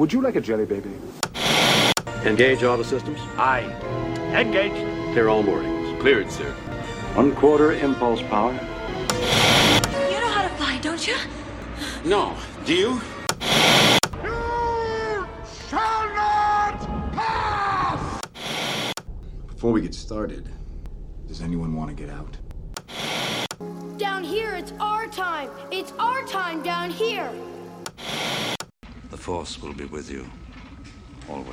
Would you like a jelly baby? Engage all the systems. Aye. Engaged. Clear all moorings. Cleared, sir. One quarter impulse power. You know how to fly, don't you? No. Do you? You shall not pass! Before we get started, does anyone want to get out? Down here, it's our time. It's our time down here. The Force will be with you. Always.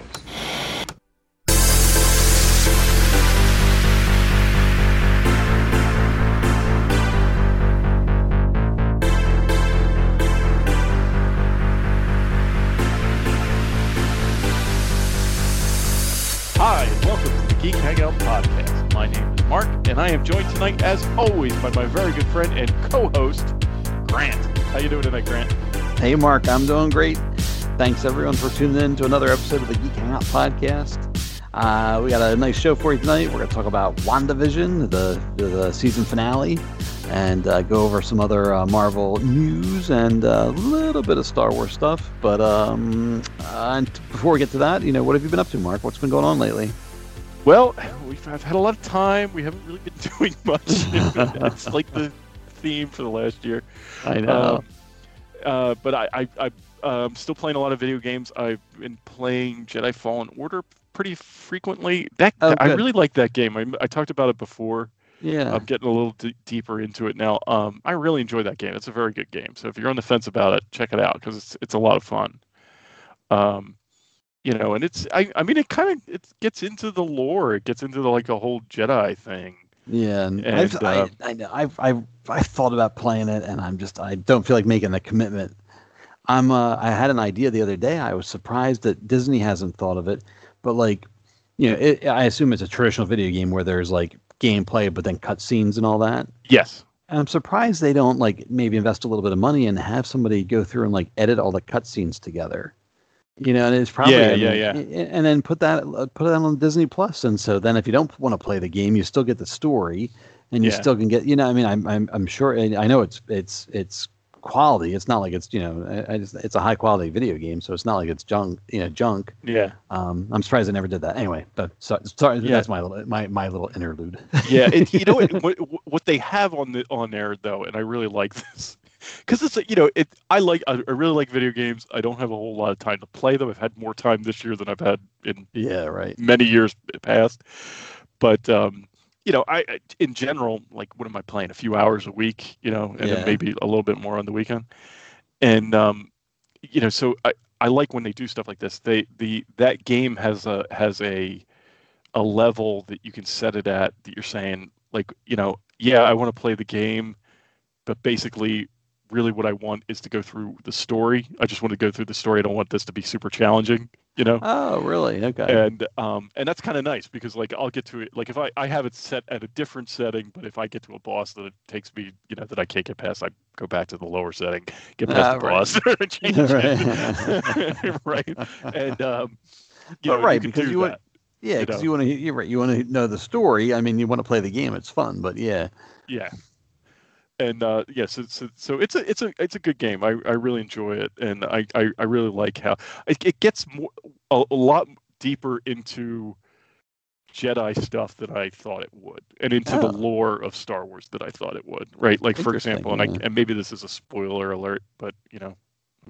Hi, and welcome to the Geek Hangout Podcast. My name is Mark, and I am joined tonight, as always, by my very good friend and co-host, Grant. How you doing tonight, Grant? Hey, Mark, I'm doing great. Thanks, everyone, for tuning in to another episode of the Geek Hangout Podcast. Uh, we got a nice show for you tonight. We're going to talk about WandaVision, the, the, the season finale, and uh, go over some other uh, Marvel news and a little bit of Star Wars stuff. But um, uh, and before we get to that, you know, what have you been up to, Mark? What's been going on lately? Well, we've I've had a lot of time. We haven't really been doing much. it's like the theme for the last year. I know. Um, uh, but I, I, I I'm still playing a lot of video games. I've been playing Jedi Fallen Order pretty frequently. That Oh, I really like that game. I, I talked about it before. yeah. I'm getting a little d- deeper into it now. Um, I really enjoy that game. It's a very good game. So if you're on the fence about it, check it out because it's it's a lot of fun. Um, you know, and it's I I mean it kind of it gets into the lore. It gets into the like a whole Jedi thing. Yeah, and, And, I've, uh, I, I know I've, I've I've thought about playing it, and I'm just I don't feel like making the commitment. I'm uh, I had an idea the other day. I was surprised that Disney hasn't thought of it, but like, you know, it, I assume it's a traditional video game where there's like gameplay, but then cutscenes and all that. Yes. And I'm surprised they don't like maybe invest a little bit of money and have somebody go through and like edit all the cutscenes together. You know, and it's probably Yeah, I yeah, mean, yeah. a- And then put that uh, put it on Disney Plus, and so then if you don't want to play the game, you still get the story, and you Yeah. still can get. You know, I mean, I'm I'm I'm sure. I know it's it's it's quality. It's not like it's you know, I, I just, it's a high quality video game, so it's not like it's junk. You know, junk. Yeah. Um, I'm surprised they never did that. Anyway, but so, sorry, Yeah. that's my little my my little interlude. Yeah. You know what, what they have on the on there though, and I really like this because it's you know it. I like I I really like video games. I don't have a whole lot of time to play them. I've had more time this year than I've had in yeah, right. many years past. But um, you know, I I- in general, like, what am I playing? A few hours a week, you know, and Yeah. then maybe a little bit more on the weekend. And um, you know, so I, I like when they do stuff like this. They the that game has a has a a level that you can set it at that you're saying like you know yeah I want to play the game, but basically really what I want is to go through the story. I just want to go through the story. I don't want this to be super challenging, you know Oh, really? Okay. and um and that's kind of nice because like i'll get to it like if i i have it set at a different setting but if i get to a boss that it takes me you know that i can't get past i go back to the lower setting get past Ah, the right. boss and change it. right and um you know, right, you because you want-. Yeah, you because know. you want to. You're right. You want to know the story. I mean, you want to play the game. It's fun, but yeah. yeah and uh yes it's so, so it's a it's a it's a good game. I i really enjoy it and i i, I really like how it, it gets more a, a lot deeper into jedi stuff than i thought it would and into the Oh. lore of star wars that i thought it would right? Like for example and i and maybe this is a spoiler alert but you know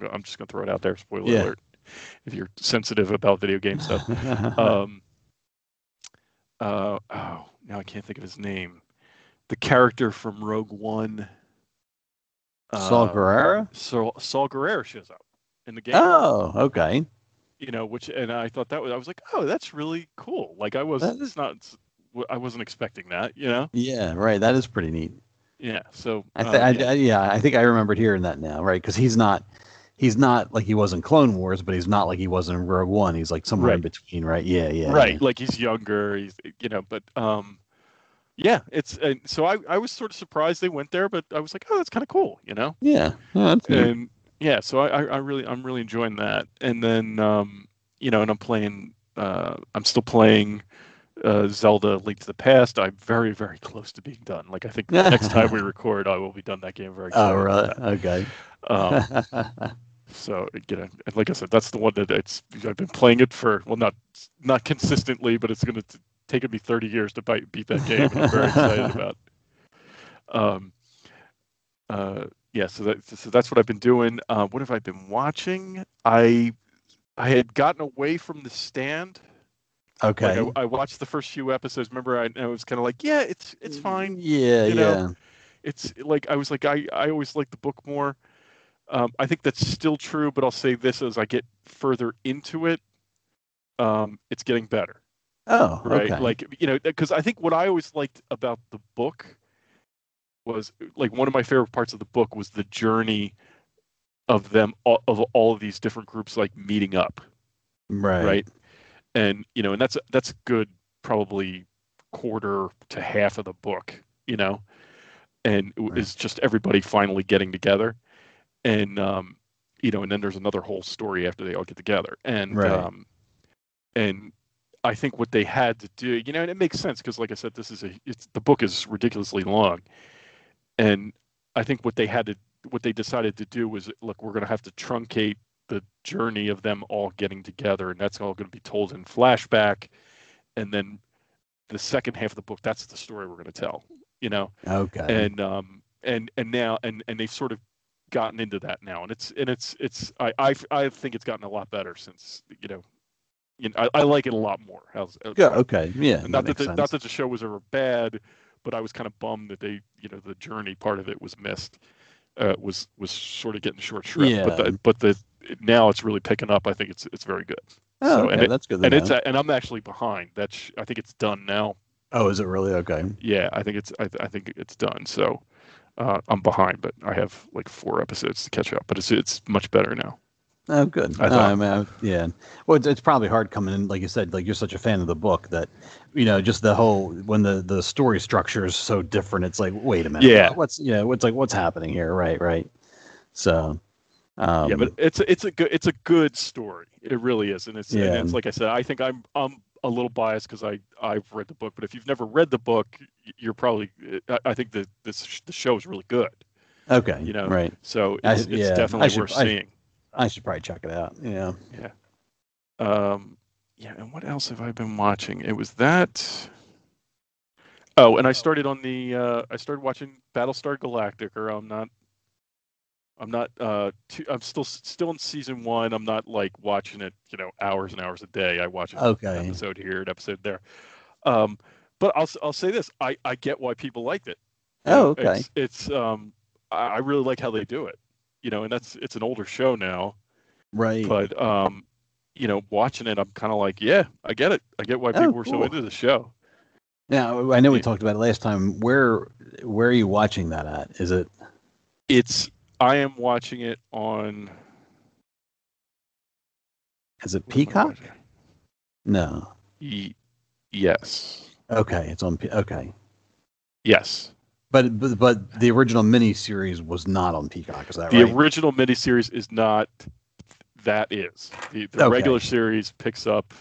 i'm I'm just gonna throw it out there spoiler Yeah. alert if you're sensitive about video game stuff um uh oh now i can't think of his name the character from rogue one Saul uh, Guerrero. Saul, Saw Gerrera shows up in the game. Oh, okay. You know, which and I thought that was I was like, oh, that's really cool. Like I was, That is- not, I wasn't expecting that. You know, Yeah, right. That is pretty neat. yeah. So I, uh, I, yeah. I yeah, I think I remembered hearing that now, right? Because he's not, he's not like he was in Clone Wars, but he's not like he was in Rogue One. He's like somewhere in between, right? Yeah, yeah. right yeah. like he's younger he's you know but um yeah it's and so i i was sort of surprised they went there but i was like oh that's kind of cool you know? Yeah. Oh, that's and yeah so I, I really i'm really enjoying that. And then um you know and i'm playing uh i'm still playing uh zelda link to the past. I'm very very close to being done. Like i think the next time we record i will be done that game very oh, about Okay. um so you know, like I said, that's the one that it's I've been playing it for well, not not consistently, but it's going to take me 30 years to bite, beat that game. And I'm very excited about. Um, uh, yeah, so that so that's what I've been doing. Uh, what have I been watching? I I had gotten away from the stand. Okay. Like I, I watched the first few episodes. Remember, I, I was kind of like, yeah, it's it's fine. Yeah, you yeah. It's like I was like I I always like the book more. Um, I think that's still true, but I'll say this as I get further into it, um, it's getting better, Oh, right? okay. Like you know, because I think what I always liked about the book was like one of my favorite parts of the book was the journey of them all, of all of these different groups like meeting up right. right and you know and that's that's a good probably quarter to half of the book you know and it Right. is just everybody finally getting together and um you know and then there's another whole story after they all get together and Right. um and i think what they had to do you know and it makes sense because like i said this is a it's the book is ridiculously long. And i think what they had to what they decided to do was look we're going to have to truncate the journey of them all getting together and that's all going to be told in flashback. And then the second half of the book that's the story we're going to tell you know? Okay. and um and and now and and they've sort of gotten into that now. And it's and it's it's i i, I think it's gotten a lot better since you know you know, I, I like it a lot more. How's, uh, Good. Okay. Yeah. not that makes the, not that the show was ever bad, but I was kind of bummed that they, you know, the journey part of it was missed. Uh, was was sort of getting short shrift. But Yeah. the, but the now it's really picking up. I think it's it's very good. oh, so, okay. and it- that's good. And it's know. a- and I'm actually behind. That's I think it's done now. oh, is it really okay? Yeah, I think it's I, I think it's done. So uh, I'm behind, but I have like four episodes to catch up. But it's it's much better now. Oh, good. I I thought- I mean, I- yeah. Well, it's, it's probably hard coming in, like you said, like you're such a fan of the book that, you know, just the whole when the the story structure is so different. It's like, wait a minute, Yeah. what's yeah, what's like what's happening here? Right, right. So, um, yeah, but it's it's a good it's a good story. It really is, and it's and it's like I said. I think I'm I'm a little biased because I I've read the book, but if you've never read the book, you're probably I, I think that this the show is really good. okay, you know, right. So I- it's, it's yeah, I definitely should- worth I- seeing. I should probably check it out. Yeah. Yeah. Um, yeah, and what else have I been watching? It was that. Oh, and I started on the. Uh, I started watching Battlestar Galactica. Or I'm not. I'm not. Uh, too, I'm still still in season one. I'm not like watching it. You know, hours and hours a day. I watch an Okay. episode here, an episode there. Um, but I'll I'll say this. I I get why people liked it. Oh, okay. It's, it's um. I I really like how they do it. You know, and that's it's an older show now Right. but um you know watching it i'm kind of like yeah i get it i get why Oh, people were so into the show now I know we Yeah. talked about it last time. Where where are you watching that at? Is it it's i am watching it on is it what am I Peacock? No. Ye- yes Okay, it's on. P- Okay. yes But, but but the original mini series was not on Peacock. Is that the right? original miniseries is not that is the, the Okay. regular series picks up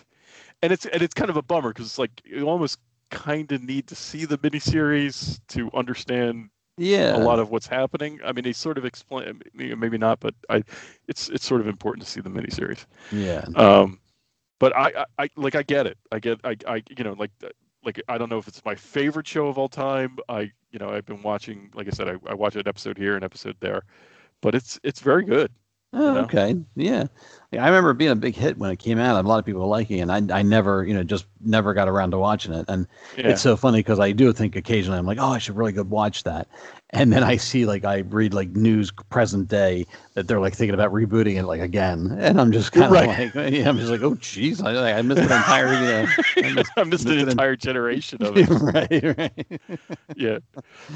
and it's and it's kind of a bummer because it's like you almost kind of need to see the miniseries to understand yeah. a lot of what's happening. I mean, they sort of explain, maybe not, but I, it's it's sort of important to see the miniseries. Yeah. Um, but I, I, I like I get it. I get I, I you know like like I don't know if it's my favorite show of all time. I you know I've been watching like I said I, I watch an episode here, an episode there, but it's it's very good. Oh, know? okay. Yeah. I remember it being a big hit when it came out. A lot of people were liking it. And I, I never, you know, just never got around to watching it. And Yeah. it's so funny because I do think occasionally I'm like, oh, I should really go watch that. And then I see like I read like news present day that they're like thinking about rebooting it like again, and I'm just kind of Right. like, yeah, I'm just like, oh, jeez, I, I missed an entire, you know, I missed- I missed an missed an- entire generation of it. right, right. yeah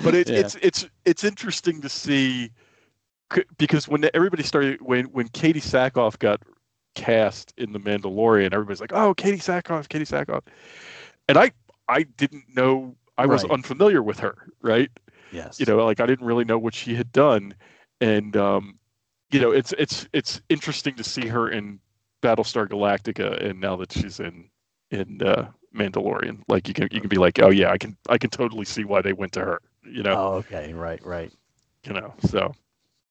but it, Yeah. it's it's it's interesting to see because when everybody started when when Katee Sackhoff got cast in the Mandalorian everybody's like oh Katee Sackhoff Katee Sackhoff and I I didn't know I was Right. unfamiliar with her right Yes. you know like I didn't really know what she had done and um you know it's it's it's interesting to see her in Battlestar Galactica and now that she's in in uh Mandalorian like you can you can be like oh yeah I can I can totally see why they went to her you know Oh, okay. Right, right. you know so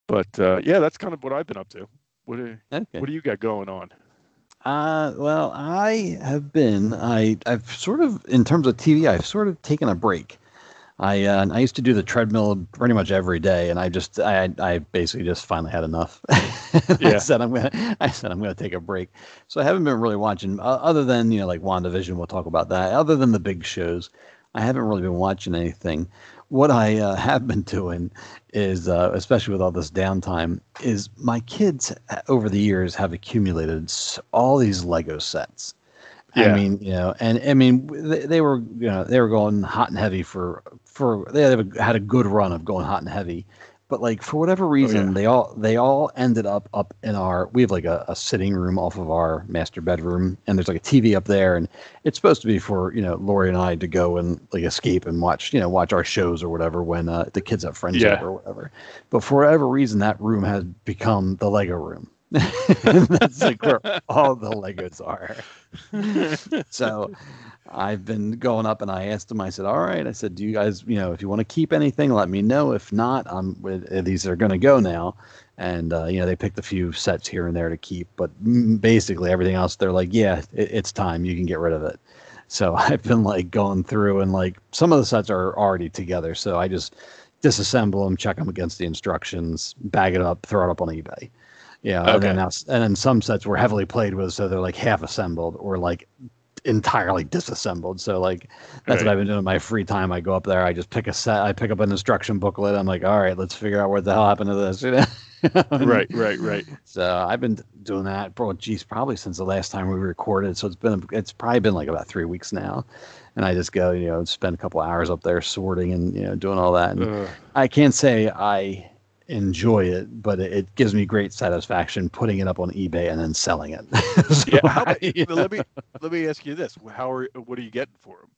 but uh yeah that's kind of what i've been up to What do, Okay. what do you got going on? Uh, well, I have been. I I've sort of, in terms of TV, I've sort of taken a break. I uh, I used to do the treadmill pretty much every day, and I just I I basically just finally had enough. And I said I'm gonna I said I'm gonna take a break. So I haven't been really watching, uh, other than you know like WandaVision. We'll talk about that. Other than the big shows, I haven't really been watching anything. What I uh, have been doing is, uh, especially with all this downtime, is my kids uh, over the years have accumulated all these Lego sets. I mean, you know, and I mean, they, they were, you know, they were going hot and heavy for for they had a, had a good run of going hot and heavy, but like for whatever reason, yeah. they all they all ended up up in our. We have like a, a sitting room off of our master bedroom, and there's like a TV up there, and it's supposed to be for you know Lori and I to go and like escape and watch you know watch our shows or whatever when uh, the kids have friends Yeah. or whatever. But for whatever reason, that room has become the Lego room. That's like where all the Legos are. so I've been going up and I asked them, I said, all right. I said, do you guys, you know, if you want to keep anything, let me know. If not, I'm with uh, these are going to go now. And, uh, you know, they picked a few sets here and there to keep, but basically everything else, they're like, yeah, it, it's time. You can get rid of it. So I've been like going through and like some of the sets are already together. So I just disassemble them, check them against the instructions, bag it up, throw it up on eBay. Yeah, and then Okay. now, and then some sets were heavily played with, so they're like half assembled or like entirely disassembled. So like that's Right. what I've been doing in my free time. I go up there, I just pick a set, I pick up an instruction booklet. I'm like, all right, let's figure out what the hell happened to this. You know? right, right, right. So I've been doing that, bro. Geez, probably since the last time we recorded. So it's been, it's probably been like about three weeks now. And I just go, you know, spend a couple hours up there sorting and you know doing all that. And Ugh. I can't say I enjoy it, but it, it gives me great satisfaction putting it up on eBay and then selling it. So yeah. How I, well, let me let me ask you this: How are what are you getting for them?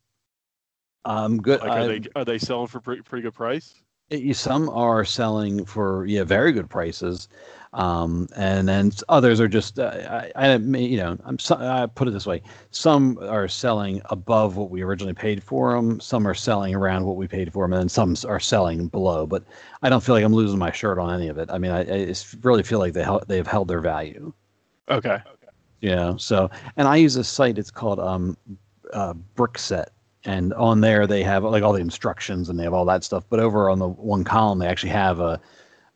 I'm um, good. Like, are I- they are they selling for pretty, pretty good price? it- some are selling for yeah very good prices um, and then others are just uh, I, I you know I'm so, I put it this way some are selling above what we originally paid for them some are selling around what we paid for them and then some are selling below but I don't feel like I'm losing my shirt on any of it I mean I, I really feel like they hel- they've held their value Okay. yeah. So, and I use a site. It's called um, uh, Brickset, and on there they have like all the instructions and they have all that stuff. But over on the one column, they actually have a,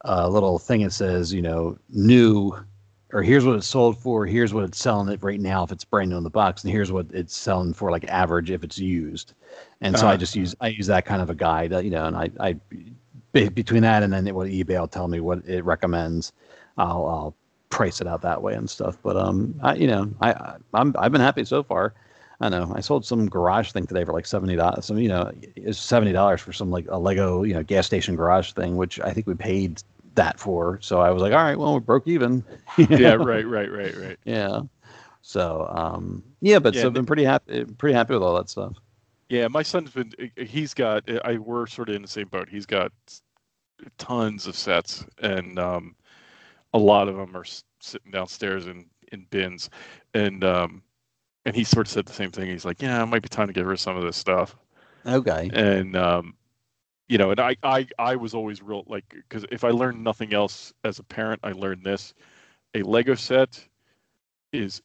a little thing that says, you know, new, or here's what it's sold for. Here's what it's selling it right now if it's brand new in the box, and here's what it's selling for like average if it's used. And so I Uh-huh. just use I use that kind of a guide, uh, you know, and I I between that and then what eBay will tell me what it recommends, I'll I'll price it out that way and stuff. But um, I you know I, I I'm I've been happy so far. I know I sold some garage thing today for like seventy dollars. Some you know it's seventy dollars for some like a Lego you know gas station garage thing, which I think we paid that for. So I was like, all right, well we broke even. Yeah. Right. Right. Right. Right. Yeah. So um yeah, but Yeah, so I've been pretty happy pretty happy with all that stuff. Yeah, my son's been. He's got. I we're sort of in the same boat. He's got tons of sets, and um, a lot of them are sitting downstairs in in bins, and um, and he sort of said the same thing. He's like, yeah, it might be time to get rid of some of this stuff, Okay. and um, you know, and I I I was always real like because if I learned nothing else as a parent, I learned this: a Lego set is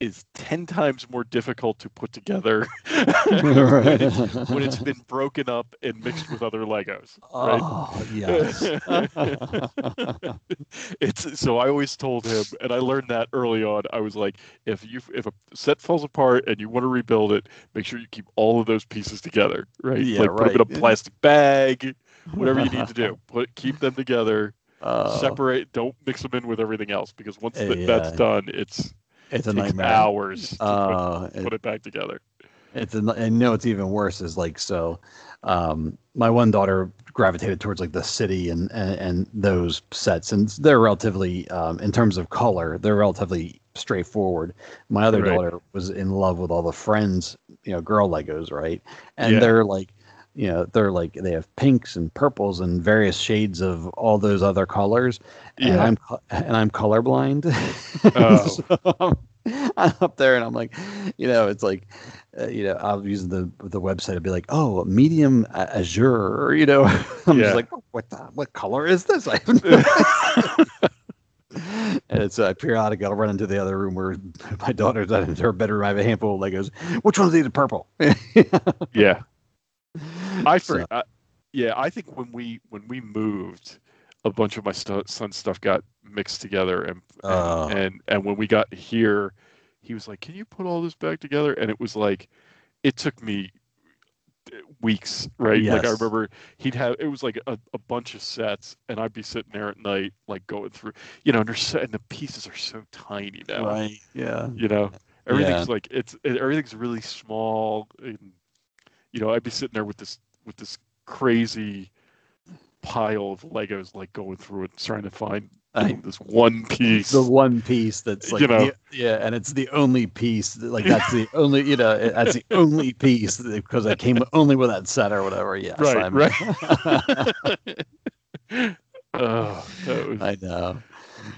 is 10 times more difficult to put together when, it's, when it's been broken up and mixed with other Legos. Right? Oh yes. it's so I always told him, and I learned that early on. I was like, if you if a set falls apart and you want to rebuild it, make sure you keep all of those pieces together, right? Yeah, like put them in a plastic bag, whatever you need to do. Put keep them together. Uh, separate. Don't mix them in with everything else because once th- Yeah. that's done, it's it's a nightmare. hours to Uh, put, put it back together. It's an, and no, it's even worse is like so. Um, my one daughter gravitated towards like the city and, and and those sets, and they're relatively um, in terms of color, they're relatively straightforward. My other Right. daughter was in love with all the friends, you know, girl Legos, right? And Yeah. they're like, you know, they're like they have pinks and purples and various shades of all those other colors. And I'm and I'm colorblind. Oh. so I'm, up there and I'm like, you know, it's like, uh, you know, I'll use the the website. I'll be like, oh, medium azure, you know. I'm Yeah. just like, what the, what color is this? I have no idea. it's uh, periodic. I'll run into the other room where my daughter's in her bedroom. I have a handful of Legos. Which one one's the purple? Yeah. I So- for yeah, I think when we when we moved, a bunch of my stu- son's stuff got mixed together, and and, Oh. and and when we got here, he was like, "Can you put all this back together?" And it was like, it took me uh, weeks, right? Like I remember he'd have it was like a, a bunch of sets, and I'd be sitting there at night, like going through, you know, and and the pieces are so tiny now, Right. Yeah. you know everything's like it's it, everything's really small and you know i'd be sitting there with this with this crazy pile of legos like going through it trying to find I- this one piece. The one piece that's like You know. the- yeah and it's the only piece that- like that's the only you know that's the only piece because i came only with that set or whatever. Yeah, right I'm- right. Oh, was, i know.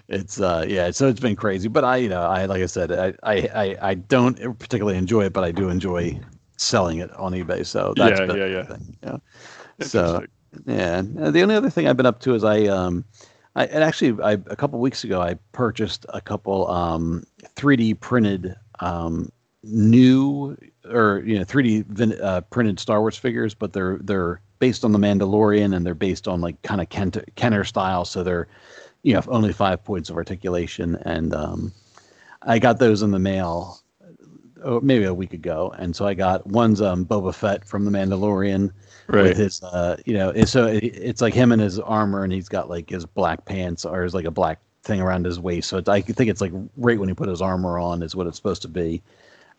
It's uh yeah so it's been crazy but i you know i like i said i i i, I don't particularly enjoy it but i do enjoy selling it on ebay so that's Yeah, yeah, yeah. thing, yeah so yeah. and The only other thing I've been up to is I um I and actually I a couple weeks ago I purchased a couple um 3D printed um new or you know 3D vin- uh, printed Star Wars figures, but they're they're based on the Mandalorian and they're based on like kind of Kent, Kenner style, so they're you know only five points of articulation, and um, I got those in the mail. Oh, maybe a week ago, and so I got one's um, Boba Fett from the Mandalorian, right. with his uh you know so it, it's like him in his armor and he's got like his black pants or his like a black thing around his waist so it's, i think it's like right when he put his armor on is what it's supposed to be.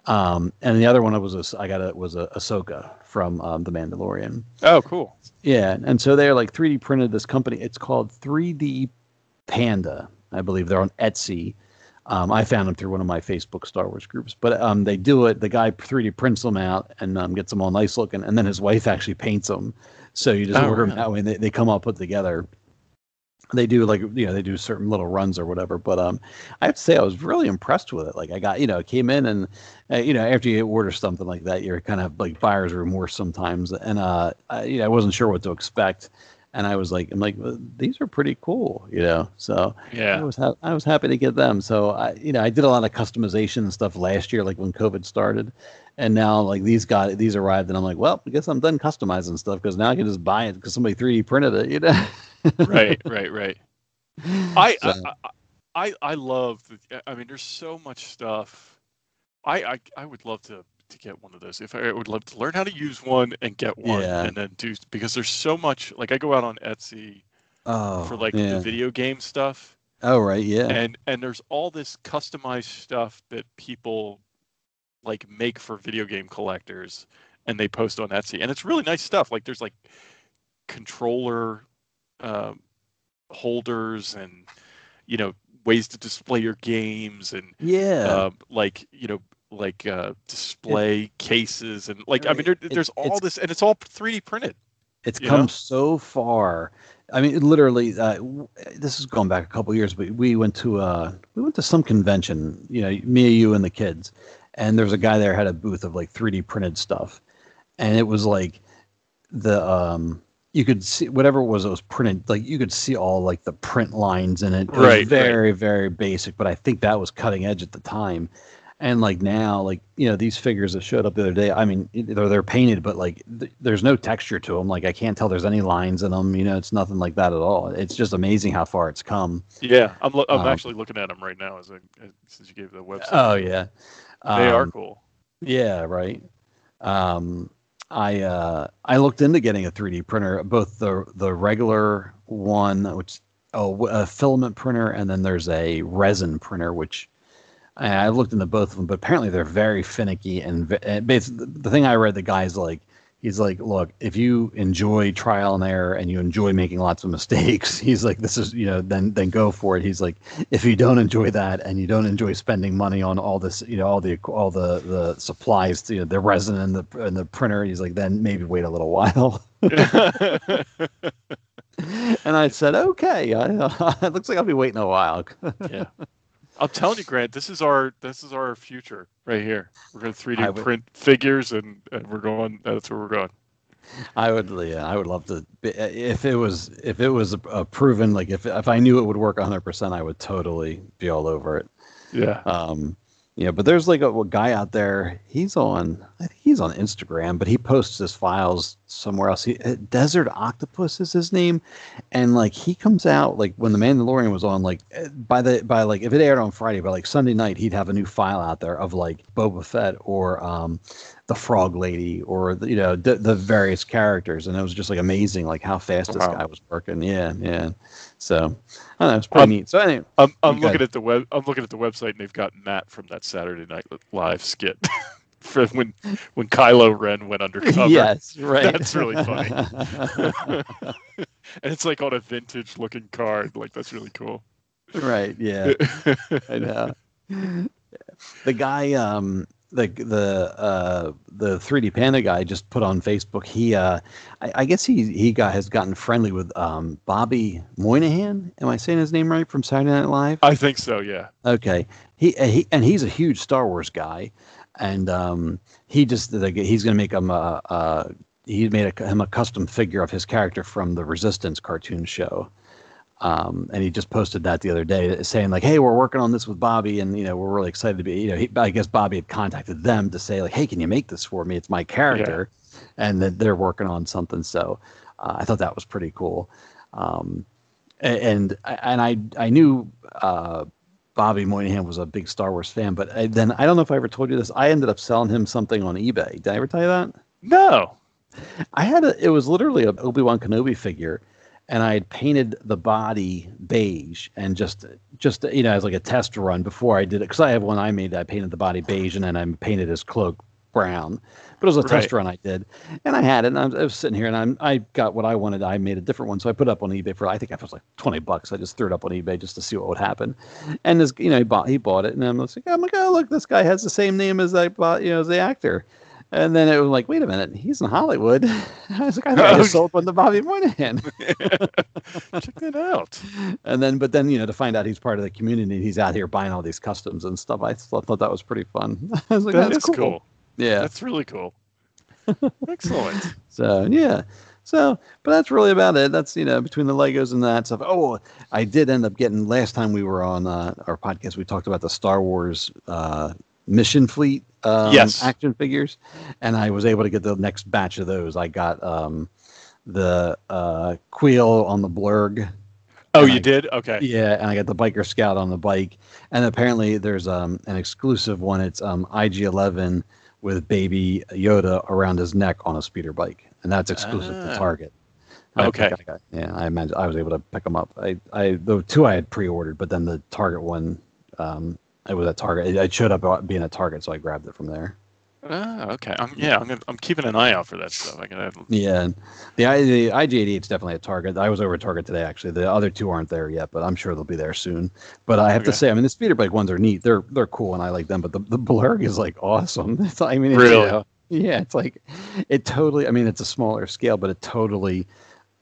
Um and the other one I was a, i got it was a ahsoka from um, the mandalorian. Oh cool. Yeah and so they're like 3d printed this company. It's called 3d panda i believe. They're on etsy um, I found them through one of my Facebook Star Wars groups, but um, they do it. The guy 3D prints them out and um, gets them all nice looking, and then his wife actually paints them. So you just Oh, order them that way, and they, they come all put together. They do like you know they do certain little runs or whatever, but um, I have to say I was really impressed with it. Like I got you know came in and uh, you know after you order something like that, you're kind of like buyer's remorse sometimes, and uh, I, you know I wasn't sure what to expect, and I was like I'm like well, these are pretty cool, you know, so. yeah, I was ha- I was happy to get them. So I, you know, I did a lot of customization and stuff last year, like when COVID started, and now like these got these arrived, and I'm like, well, I guess I'm done customizing stuff because now I can just buy it because somebody 3D printed it, you know. right right right I, So- I I I I love. The, I mean, there's so much stuff. I, I I would love to to get one of those. If I, I would love to learn how to use one and get one, Yeah. and then do because there's so much. Like I go out on Etsy oh, for like yeah. the video game stuff, Oh right, yeah. and and there's all this customized stuff that people like make for video game collectors, and they post on Etsy, and it's really nice stuff. Like there's like controller um, holders and you know ways to display your games and yeah. um, like you know like uh, display cases and like I mean there, It- there's all this and it's all 3D printed. It's come know? so far. I mean, literally, uh, this is going back a couple years, but we went to uh, we went to some convention. You know, me, you, and the kids, and there was a guy there had a booth of like 3D printed stuff, and it was like the um you could see whatever it was that was printed like you could see all like the print lines in it, it was Right, right. very very basic but i think that was cutting edge at the time and like now like you know these figures that showed up the other day i mean they're, they're painted but like th- there's no texture to them like i can't tell there's any lines in them you know it's nothing like that at all it's just amazing how far it's come Yeah, I'm lo- I'm Um, actually looking at them right now as I as, since you gave the website. oh yeah they are Um, cool. Yeah, right. Um, I uh, I looked into getting a 3D printer, both the the regular one, which oh a filament printer, and then there's a resin printer, which I, I looked into both of them, but apparently they're very finicky and, and eh, basically the thing I read, the guy's like. He's like, look, if you enjoy trial and error and you enjoy making lots of mistakes, he's like, this is, you know, then then go for it. He's like, if you don't enjoy that and you don't enjoy spending money on all this, you know, all the all the the supplies, you know, the resin and the and the printer, he's like, then maybe wait a little while. and I said, okay, I, it looks like I'll be waiting a while. yeah. I'm telling you, Grant, this is our this is our future right here. We're going to 3D would- print figures, and, and we're going. That's where we're going. I would, yeah, I would love to. If it was, if it was a, a proven, like if if I knew it would work 100, percent I would totally be all over it. Yeah. Um, yeah, but there's like a, a guy out there. He's on, I think he's on Instagram, but he posts his files somewhere else. He, uh, Desert Octopus is his name, and like he comes out like when the Mandalorian was on, like uh, by the by like if it aired on Friday, by like Sunday night, he'd have a new file out there of like Boba Fett or um, the Frog Lady or the, you know the, the various characters, and it was just like amazing, like how fast this Wow. guy was working. Yeah, yeah. So I don't know, it's pretty Um, neat. So anyway, I'm, I'm looking at the web. I'm looking at the website, and they've got Matt from that Saturday Night Live skit for when when Kylo Ren went undercover. yes, right. That's really funny. and it's like on a vintage looking card. Like that's really cool. right. Yeah. I know. The guy, um, the the uh, the 3D Panda guy just put on Facebook. He, uh, I, I guess he he got has gotten friendly with um, Bobby Moynihan. Am I saying his name right from Saturday Night Live? I think so. Yeah. Okay. He, uh, he and he's a huge Star Wars guy, and um, he just like, he's going to make him a, a he made a, him a custom figure of his character from the Resistance cartoon show. Um, and he just posted that the other day, saying like, "Hey, we're working on this with Bobby, and you know, we're really excited to be." You know, he, I guess Bobby had contacted them to say like, "Hey, can you make this for me? It's my character," and that they're working on something. So uh, I thought that was pretty cool. Um, and and I I knew uh, Bobby Moynihan was a big Star Wars fan, but I, then I don't know if I ever told you this. I ended up selling him something on eBay. Did I ever tell you that? No. I had a. It was literally a Obi Wan Kenobi figure, and I had painted the body beige and just just you know as like a test run before I did it because I have one I made. I painted the body beige and then I painted his cloak brown. But it was a test run I did, and I had it. And I was, I was sitting here, and I'm, I got what I wanted. I made a different one, so I put it up on eBay for I think it was like twenty bucks. I just threw it up on eBay just to see what would happen. And this, you know, he bought he bought it, and I'm like, oh my god, look, this guy has the same name as I bought, you know, as the actor. And then it was like, wait a minute, he's in Hollywood. I was like, I, I just oh. sold one to Bobby Moynihan. Check that out. and then, but then, you know, to find out he's part of the community, he's out here buying all these customs and stuff. I thought, thought that was pretty fun. I was like, That that's is cool. Yeah. That's really cool. Excellent. So yeah. So, but that's really about it. That's you know between the Legos and that stuff. Oh, I did end up getting last time we were on uh, our podcast. We talked about the Star Wars uh, Mission Fleet um, Yes. action figures, and I was able to get the next batch of those. I got um, the uh, Kuiil on the Blurrg. Oh, you I- did? Okay. Yeah, and I got the Biker Scout on the bike, and apparently there's um, an exclusive one. It's um, IG11 with Baby Yoda around his neck on a speeder bike, and that's exclusive Ah. to Target. I Okay. I got- yeah, I imagine I was able to pick them up. I, I the two I had pre-ordered, but then the Target one, um, it was at Target. It, it showed up being at Target, so I grabbed it from there. Ah, okay. I'm, yeah, I'm, gonna, I'm keeping an eye out for that stuff. I gotta, Yeah, the I the IG88 is definitely a Target. I was over at Target today actually. The other two aren't there yet, but I'm sure they'll be there soon. But I have to say, I mean, the speeder bike ones are neat. They're they're cool, and I like them. But the the Blurrg is like awesome. It's, I mean, it's, you Really? know, yeah, it's like it totally. I mean, it's a smaller scale, but it totally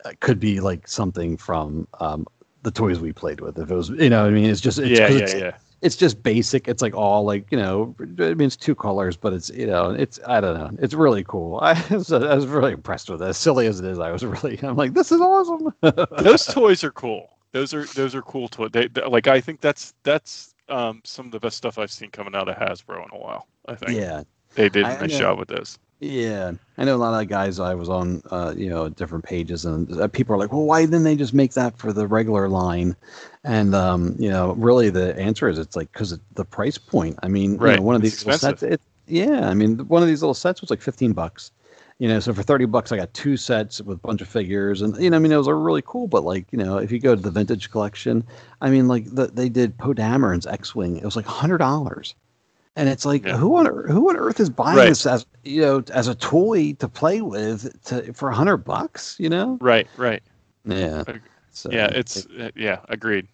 uh, could be like something from um, the toys we played with. If it was, you know, what I mean, it's just it's, yeah, yeah, it's, yeah. It's just basic. It's like all like you know, I mean, it's two colors, but it's you know, it's I don't know, it's really cool. I was, I was really impressed with it. As silly as it is, I was really I'm like, this is awesome. Those toys are cool. Those are those are cool toys. They, they- like I think that's that's um, some of the best stuff I've seen coming out of Hasbro in a while. I think yeah, they did a nice job with this. Yeah. I know a lot of guys. I was on, uh, you know, different pages, and uh, people are like, well, why didn't they just make that for the regular line? And um, you know, really, the answer is it's like because the price point. I mean, you know, Right, one of these sets. It, yeah, I mean, one of these little sets was like fifteen bucks. You know, so for thirty bucks, I got two sets with a bunch of figures, and you know, I mean, those are really cool. But like, you know, if you go to the vintage collection, I mean, like the, they did Poe Dameron's X-wing. It was like hundred dollars, and it's like, Yeah. who on earth, who on earth is buying Right. this as you know as a toy to play with to, for hundred bucks? You know? Right, right. Yeah. So, yeah, it's uh, yeah, agreed.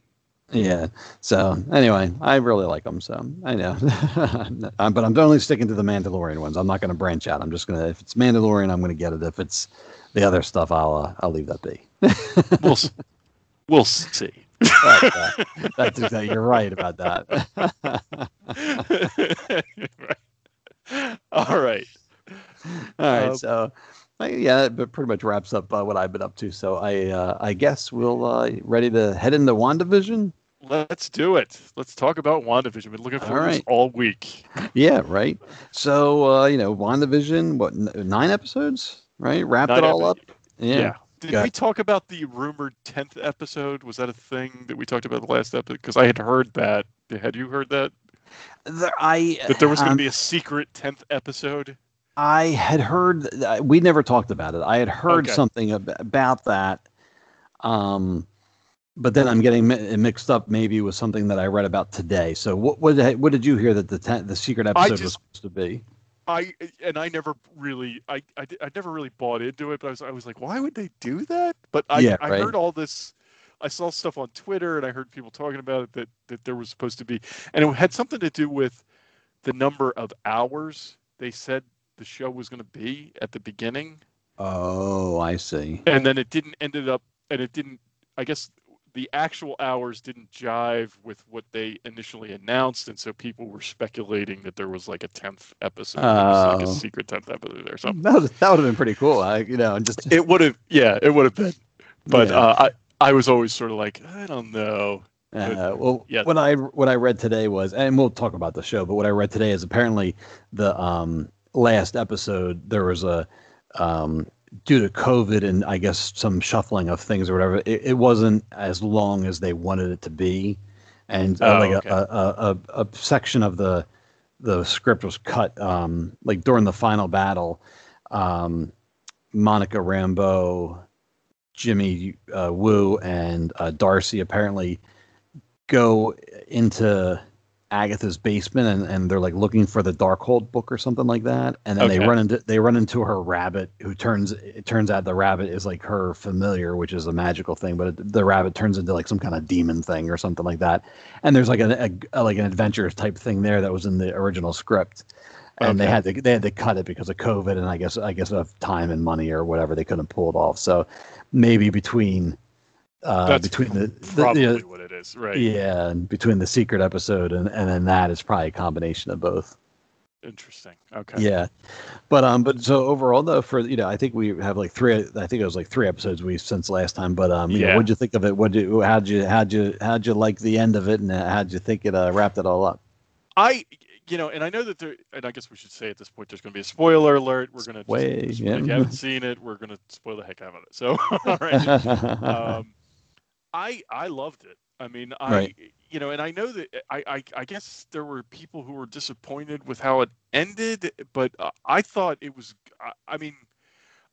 yeah. So anyway, I really like them. So I know, Um, but I'm only sticking to the Mandalorian ones. I'm not going to branch out. I'm just gonna if it's Mandalorian, I'm going to get it. If it's the other stuff, I'll uh, I'll leave that be. We'll we'll see. Uh, that's exactly, you're right about that. Right. All right. All right. Um, so yeah, but pretty much wraps up uh, what I've been up to. So I uh, I guess we'll uh, ready to head into WandaVision. Let's do it. Let's talk about WandaVision. We've been looking forward to this all week. Yeah, right. So uh, you know, WandaVision, what n- nine episodes, right? Wrapped Nine it all epi- up. Yeah. Did Got- we talk about the rumored tenth episode? Was that a thing that we talked about the last episode? Because I had heard that. Had you heard that? There, I That there was going to um, be a secret tenth episode? I had heard uh, we never talked about it. I had heard Okay. something ab- about that. Um, but then I'm getting mi- mixed up maybe with something that I read about today. So what what did- what did you hear that the ten, the secret episode was supposed to be? I and I never really I, I I never really bought into it, but I was I was like, why would they do that? But I Yeah, I right. heard all this. I saw stuff on Twitter and I heard people talking about it that that there was supposed to be, and it had something to do with the number of hours they said the show was going to be at the beginning, Oh, I see. and then it didn't ended up, and it didn't. I guess the actual hours didn't jive with what they initially announced, and so people were speculating that there was like a tenth episode, like Oh. a secret tenth episode or something. That would, that would have been pretty cool. I, you know, and just It would have, yeah, it would have been. But Yeah. uh, I, I was always sort of like, I don't know. Uh, well, yeah. what I what I read today was, and we'll talk about the show, but what I read today is apparently the um, last episode there was a um, due to COVID and I guess some shuffling of things or whatever. It, it wasn't as long as they wanted it to be, and uh, Oh, like okay. a, a, a, a section of the the script was cut um, like during the final battle. Um, Monica Rambeau, Jimmy uh, Woo, and uh, Darcy apparently go into Agatha's basement and, and they're like looking for the Darkhold book or something like that. And then they run into they run into her rabbit who turns it turns out the rabbit is like her familiar, which is a magical thing, but it, the rabbit turns into like some kind of demon thing or something like that. And there's like an a, a- like an adventure type thing there that was in the original script. And they had to they had to cut it because of COVID and I guess I guess of time and money or whatever they couldn't pull it off. So maybe between uh, That's between the, the Probably you know, what it is, right? yeah, and between the secret episode and, and then that is probably a combination of both. Interesting. Okay. Yeah, but um, but so overall though, for you know, I think we have like three. I think it was like three episodes we since last time. But um, you know, Yeah. what'd you think of it? What did how'd you how'd you how'd you like the end of it, and uh, how'd you think it uh, wrapped it all up? I, you know, and I know that there, and I guess we should say at this point, there's going to be a spoiler alert. We're going to, Way, if yeah. you haven't seen it, we're going to spoil the heck out of it. So, all right. um, I I loved it. I mean, I Right. you know, and I know that I, I I guess there were people who were disappointed with how it ended, but uh, I thought it was. I, I mean,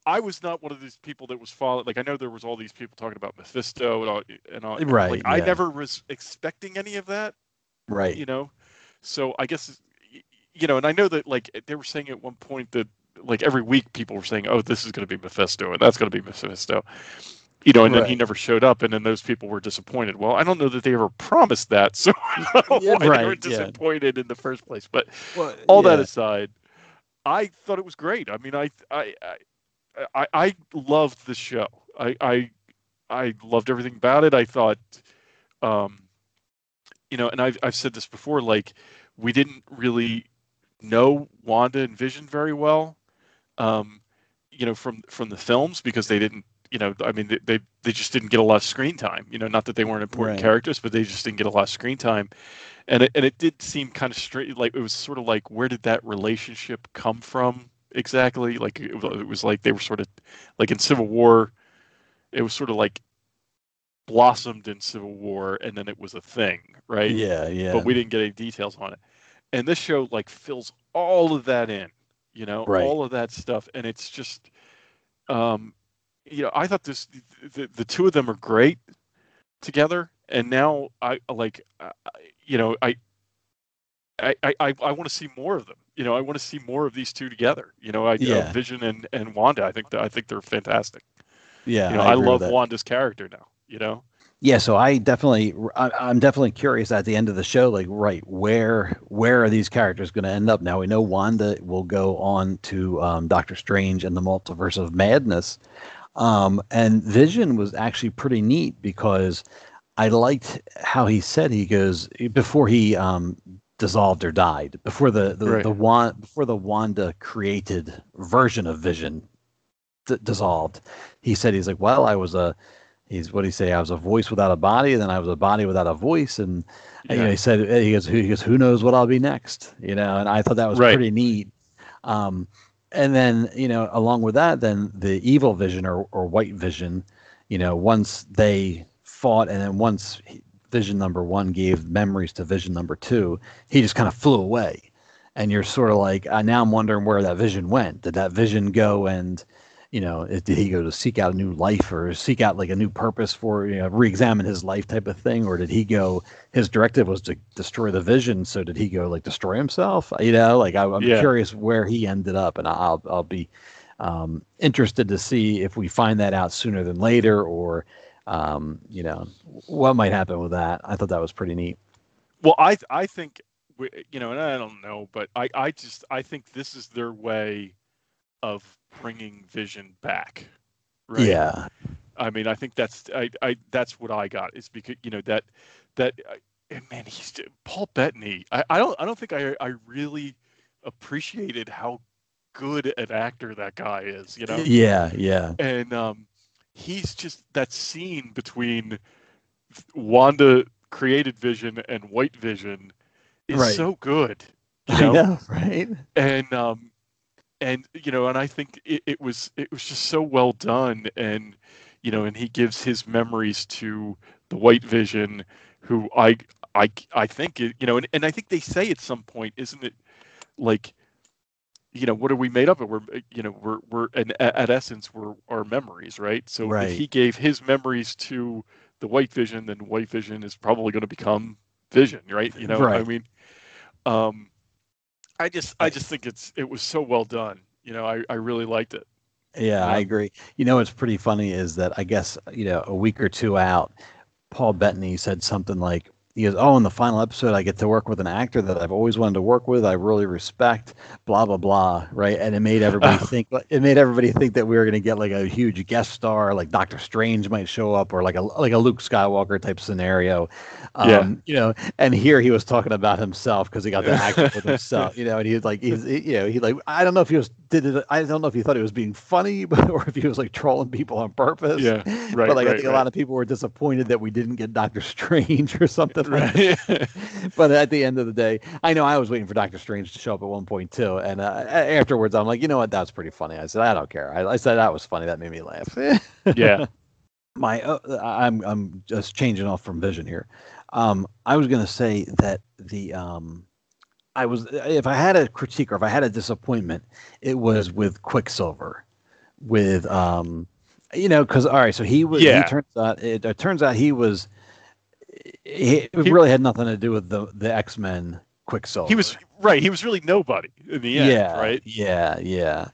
I was not one of these people that was following. Like I know there was all these people talking about Mephisto and all, and all. Right, Like I never was expecting any of that right. you know so i guess you know and i know that like they were saying at one point that like every week people were saying oh this is going to be mephisto and that's going to be mephisto you know and then he never showed up and then those people were disappointed. Well i don't know that they ever promised that so I don't know Yeah, why they were right, yeah. disappointed in the first place. But Well, all that aside i thought it was great. I mean i i i, I, I loved the show. I i i loved everything about it. I thought um you know and i've, I've said this before like we didn't really know wanda and vision very well um you know from from the films because they didn't you know i mean they they, they just didn't get a lot of screen time you know not that they weren't important Right. characters but they just didn't get a lot of screen time and it, and it did seem kind of straight like it was sort of like where did that relationship come from exactly like it was, it was like they were sort of like in civil war it was sort of like blossomed in civil war and then it was a thing right Yeah, yeah. but we didn't get any details on it and this show like fills all of that in you know Right. all of that stuff and it's just um you know i thought this the, the two of them are great together and now i like I, I- you know i i i, I, I want to see more of them. You know i want to see more of these two together. You know i uh, Yeah. vision and and wanda i think that i think they're fantastic. Yeah, you know i, with love wanda's character now you know? Yeah, so I definitely, I, I'm definitely curious at the end of the show, like, right, where where are these characters going to end up? Now we know Wanda will go on to um, Doctor Strange and the Multiverse of Madness, um, and Vision was actually pretty neat because I liked how he said he goes before he um, dissolved or died, before the the, Right. the Wan, before the Wanda created version of Vision d- dissolved. He said he's like, well, I was a he's what did he say? I was a voice without a body, and then I was a body without a voice, and, and, you know, he said he goes, who, he goes, who knows what I'll be next, you know? And I thought that was Right. pretty neat. Um, and then you know, along with that, then the evil vision or or white vision, you know, once they fought, and then once Vision number one gave memories to Vision number two, he just kind of flew away. And you're sort of like uh, now i'm wondering where that vision went. Did that vision go and you know did he go to seek out a new life or seek out like a new purpose for you know re-examine his life type of thing? Or did he go his directive was to destroy the vision so did he go like destroy himself? You know like I, i'm Yeah. curious where he ended up and i'll i'll be um, interested to see if we find that out sooner than later or um, you know what might happen with that. I thought that was pretty neat. Well, I I think we- you know, and I don't know, but I I just I think this is their way of bringing Vision back. Right? yeah I mean, I think that's I, I that's what I got is because you know that that uh, man, he's Paul Bettany. I, I don't I don't think I I really appreciated how good an actor that guy is. You know, yeah yeah and um, he's just that scene between Wanda created Vision and White Vision is Right. so good. You i know? know right and um and you know and i think it, it was it was just so well done and you know and he gives his memories to the white vision who i i i think it, you know and, and i think they say at some point isn't it like you know what are we made up of? We're you know we're we're and at essence we're our memories right? So Right. if he gave his memories to the white vision then white vision is probably going to become vision right? You know i mean? Um i just i just think it's it was so well done. You know i i really liked it. Yeah, I agree. You know what's pretty funny is that I guess, you know, a week or two out, Paul Bettany said something like, he goes, Oh, in the final episode, I get to work with an actor that I've always wanted to work with. I really respect, blah, blah, blah. Right. And it made everybody think, it made everybody think that we were going to get like a huge guest star, like Doctor Strange might show up or like a, like a Luke Skywalker type scenario. Um, Yeah. You know, and here he was talking about himself because he got to act with himself, you know, and he was like, he's, he- you know, he like, I don't know if he was, did it, I don't know if he thought he was being funny, but, or if he was like trolling people on purpose. Yeah, right, But like, I right, think a lot of people were disappointed that we didn't get Doctor Strange or something like right but at the end of the day, I know I was waiting for Doctor Strange to show up at one point too, and uh, afterwards I'm like, you know what, that's pretty funny. I said, I don't care. I, I said that was funny. That made me laugh. yeah My, uh, I'm I'm just changing off from Vision here. Um, I was gonna say that the um, I was if I had a critique or if I had a disappointment, it was with Quicksilver, with um, you know, because all right, so he was. Yeah. He turns out it, it turns out he was. It He- really had nothing to do with the the X Men Quicksilver. he was right he was really nobody in the end yeah, right Yeah, yeah.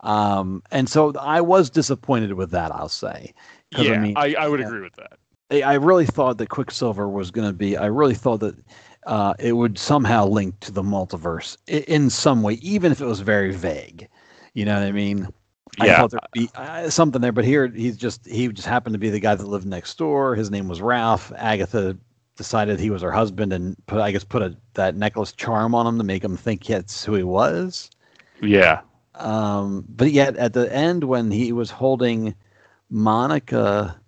Um, and so I was disappointed with that. I'll say. yeah I mean, I, I would yeah. agree with that I I really thought that Quicksilver was going to be. I really thought that uh, it would somehow link to the multiverse in some way, even if it was very vague. You know what I mean? I Yeah. thought there'd be uh, something there, but here he's just he just happened to be the guy that lived next door. His name was Ralph. Agatha decided he was her husband and put I guess put a that necklace charm on him to make him think that's who he was. yeah Um, but yet at the end, when he was holding Monica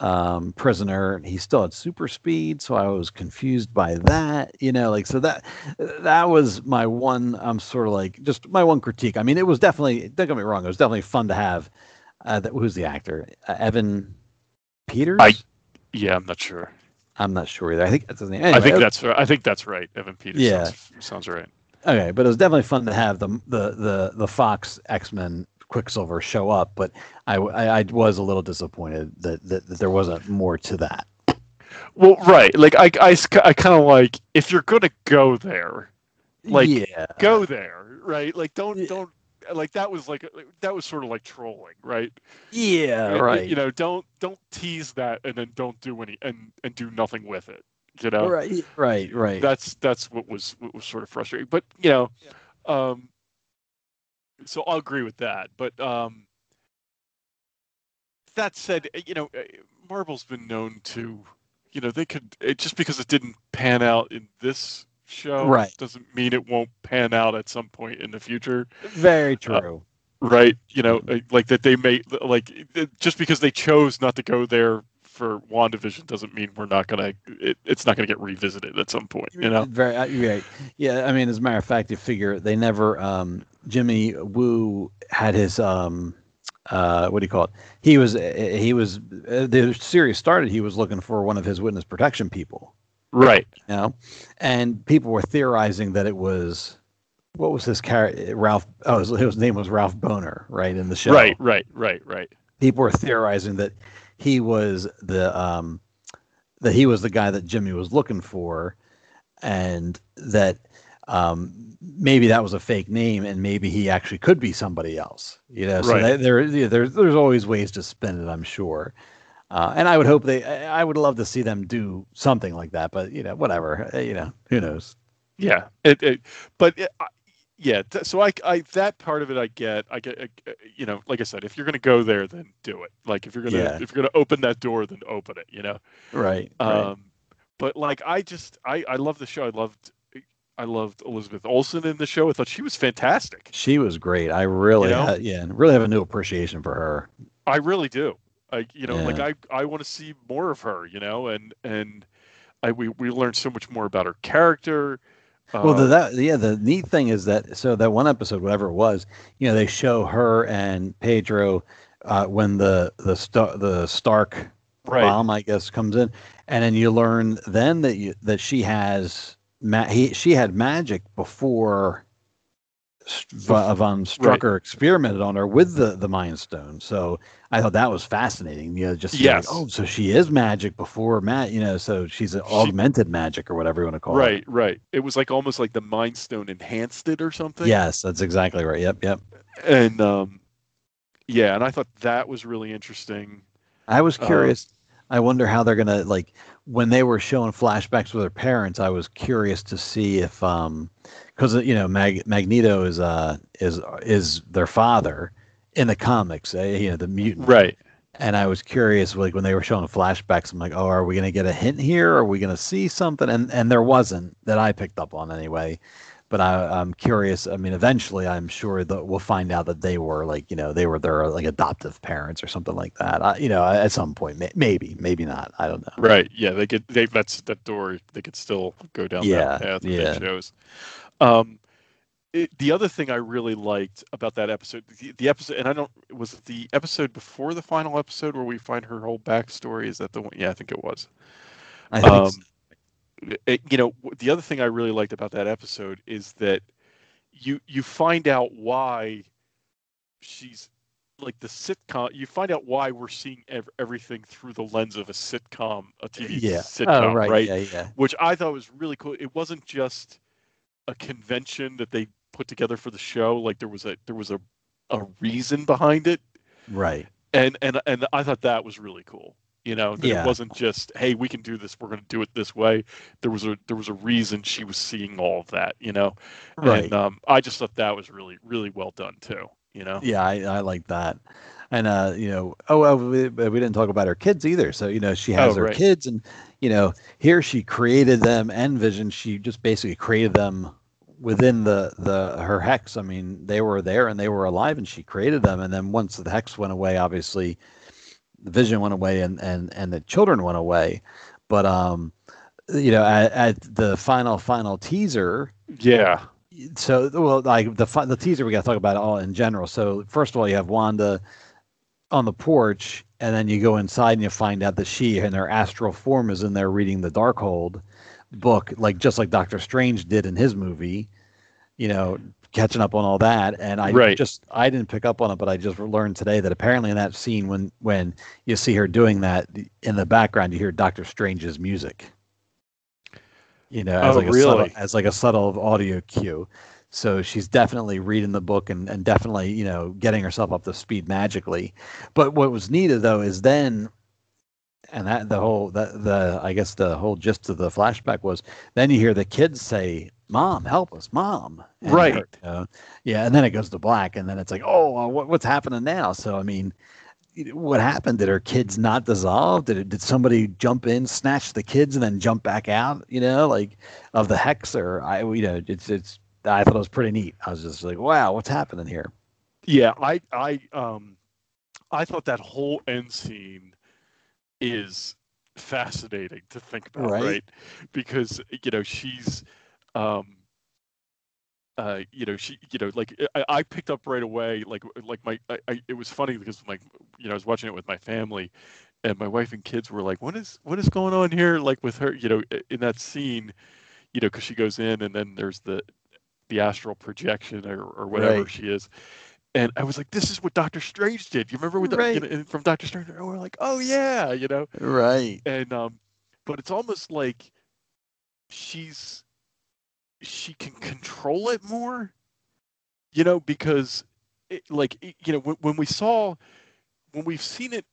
um, prisoner, he still had super speed. So I was confused by that. You know, like so that that was my one. I'm sort of like just my one critique. I mean, it was definitely don't get me wrong. It was definitely fun to have. Uh, that who's the actor? Uh, Evan Peters. I- yeah i'm not sure I'm not sure either. I think that's his name. i think that's right i think that's right evan peters Yeah. sounds, sounds right Okay, but it was definitely fun to have the the the, the Fox X Men Quicksilver show up. But I, I I was a little disappointed that, that that there wasn't more to that. well right like i i, I kind of like if you're gonna go there like yeah, go there right like don't Yeah. don't like that was like that was sort of like trolling right yeah, Y- right, you know don't don't tease that and then don't do any and and do nothing with it you know right, right, right. that's that's what was what was sort of frustrating but you know um so i'll agree with that but um that said uh, you know uh, marvel's been known to you know they could it, just because it didn't pan out in this show Right. doesn't mean it won't pan out at some point in the future Very true. right? You know, uh, like that they may like uh, just because they chose not to go there for WandaVision doesn't mean we're not gonna it, it's not gonna get revisited at some point. You know, Very uh, right. Yeah, I mean, as a matter of fact, you figure they never. Um, Jimmy Woo had his um, uh, what do you call it? He was uh, he was uh, the series started. He was looking for one of his witness protection people. right? you know and people were theorizing that it was what was his character ralph oh his, his name was ralph Bohner right in the show Right, right, right, right. people were theorizing that he was the um that he was the guy that jimmy was looking for and that um maybe that was a fake name and maybe he actually could be somebody else you know so Right. there yeah, there's there's always ways to spin it i'm sure uh, and I would hope they. I would love to see them do something like that, but you know, whatever. You know, who knows? Yeah, it, it but it, yeah. So I, I that part of it I get. I get. uh, You know, like I said, if you're gonna go there, then do it. Like if you're gonna Yeah. if you're gonna open that door, then open it. You know. Right. right. Um, but like I just I I love the show. I loved I loved Elizabeth Olsen in the show. I thought she was fantastic. She was great. I really, You know? ha- yeah, really have a new appreciation for her. I really do. I you know like I I want to see more of her. You know, and and I we we learned so much more about her character. Well, the, Uh, that yeah, the neat thing is that so that one episode, whatever it was, you know, they show her and Pietro uh, when the the star the Stark Right. bomb, I guess, comes in, and then you learn then that you that she has ma- he she had magic before. Von Strucker experimented on her with the the Mind Stone, so I thought that was fascinating. You know, just be like, oh, so she is magic before Matt. You know, so she's an augmented magic or whatever you want to call it. Right, right. It was like almost like the Mind Stone enhanced it or something. Yes, that's exactly right. Yep, yep. And um, yeah, and I thought that was really interesting. I was Uh, curious. I wonder how they're gonna like when they were showing flashbacks with their parents. I was curious to see if um because you know Mag- Magneto is uh is is their father in the comics. Uh, you know the mutant. Right. And I was curious, like when they were showing flashbacks, I'm like, oh, are we gonna get a hint here? Are we gonna see something? And and there wasn't that I picked up on anyway. But I, I'm curious. I mean, eventually, I'm sure that we'll find out that they were like, you know, they were their like adoptive parents or something like that. I, you know, at some point, may, maybe, maybe not. I don't know. Right. Yeah, they could they that's that door they could still go down Yeah, that path yeah. they chose. Um it, the other thing I really liked about that episode, the, the episode, and I don't, was it the episode before the final episode where we find her whole backstory? Is that the one? Yeah, I think it was. I think Um, s- it, you know, the other thing I really liked about that episode is that you you find out why she's like the sitcom. You find out why we're seeing ev- everything through the lens of a sitcom, a TV yeah. sitcom, oh, right. right? Yeah, yeah. Which I thought was really cool. It wasn't just a convention that they put together for the show. Like there was a there was a a reason behind it, Right. and and and I thought that was really cool. You know, that Yeah. it wasn't just hey, we can do this. We're going to do it this way. There was a there was a reason she was seeing all of that. You know, Right. and um, I just thought that was really really well done too. You know, Yeah, I, I like that. And uh, you know, oh well, we, we didn't talk about her kids either. So you know, she has Oh, her right. kids, and you know, here she created them and Vision. She just basically created them within the the her hex. I mean, they were there and they were alive, and she created them. And then once the hex went away, obviously, the Vision went away, and and and the children went away. But um, you know, at, at the final final teaser, yeah, so well like the the teaser we got to talk about it all in general so first of all you have wanda on the porch and then you go inside and you find out that she in her astral form is in there reading the darkhold book like just like doctor strange did in his movie you know catching up on all that and i Right. just i didn't pick up on it but i just learned today that apparently in that scene when when you see her doing that in the background you hear doctor strange's music you know as Oh, like a subtle, really? as like a subtle audio cue so she's definitely reading the book and, and definitely you know getting herself up to speed magically but what was needed though is then and that the whole that the i guess the whole gist of the flashback was then you hear the kids say mom help us mom. And Right. you yeah and then it goes to black and then it's like oh uh, what, what's happening now? So i mean what happened? Did her kids not dissolve? Did it, did somebody jump in snatch the kids and then jump back out you know like of the hex? Or i you know it's it's i thought it was pretty neat. I was just like wow what's happening here? Yeah, I I um I thought that whole end scene is fascinating to think about, Right. right? Because you know she's um uh you know she you know like I, I picked up right away like like my I, I it was funny because like you know I was watching it with my family and my wife and kids were like what is what is going on here like with her you know in that scene you know because she goes in and then there's the the astral projection or, or whatever Right. she is and I was like, "This is what Doctor Strange did." You remember with the, Right. you know, from Doctor Strange? And we're like, "Oh yeah," you know. Right. And um, but it's almost like she's she can control it more, you know, because it, like it- you know when, when we saw when we've seen it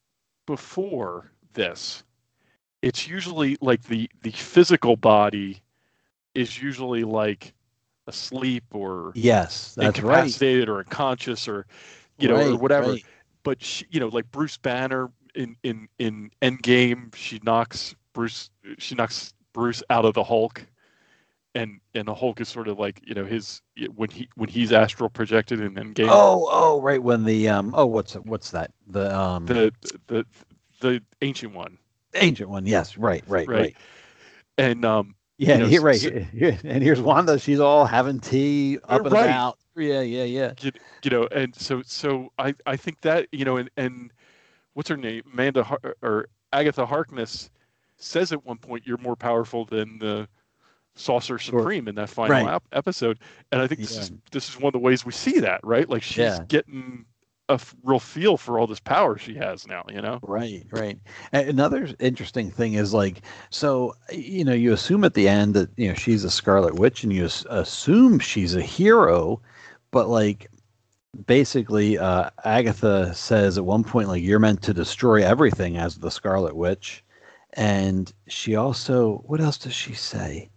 before this, it's usually like the the physical body is usually like asleep or Yes, that's right. incapacitated or unconscious or you know or whatever right. but she, you know like bruce banner in in in endgame she knocks bruce she knocks bruce out of the hulk and and the hulk is sort of like you know his when he when he's astral projected in endgame Oh, oh, right. When the um, oh, what's what's that? The um, the the the ancient one ancient one. Yes, right, right, right. right, and um Yeah, you know, here, right. so- here- and here's Wanda. She's all having tea, up and Right. about. Yeah, yeah, yeah. you, you know and so so i i think that you know and and what's her name amanda Har- or agatha harkness says at one point you're more powerful than the sorcerer Sure. supreme in that final Right. ep- episode and i think this Yeah. is this is one of the ways we see that right like she's Yeah. getting a f- real feel for all this power she has now you know Right, right. Another interesting thing is like, so you know, you assume at the end that you know she's a Scarlet Witch, and you as- assume she's a hero, but like, basically, uh, Agatha says at one point like you're meant to destroy everything as the Scarlet Witch, and she also what else does she say?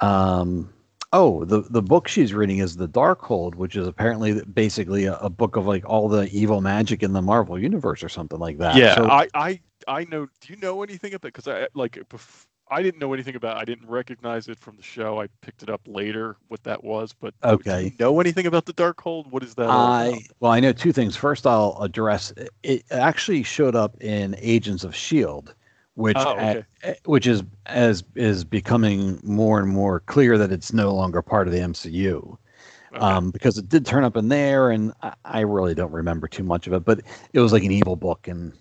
Um. Oh, the the book she's reading is the Darkhold, which is apparently basically a, a book of like all the evil magic in the Marvel universe or something like that. yeah So- i i i know do you know anything about it? because i like bef- i didn't know anything about i didn't recognize it from the show i picked it up later what that was but do Okay. you know anything about the Darkhold what is that I well, I know two things. First, I'll address it, it. Actually, showed up in Agents of Shield, which Oh, okay. eh, which is as is becoming more and more clear that it's no longer part of the MCU. Okay. Um, because it did turn up in there, and I, I really don't remember too much of it, but it was like an evil book, and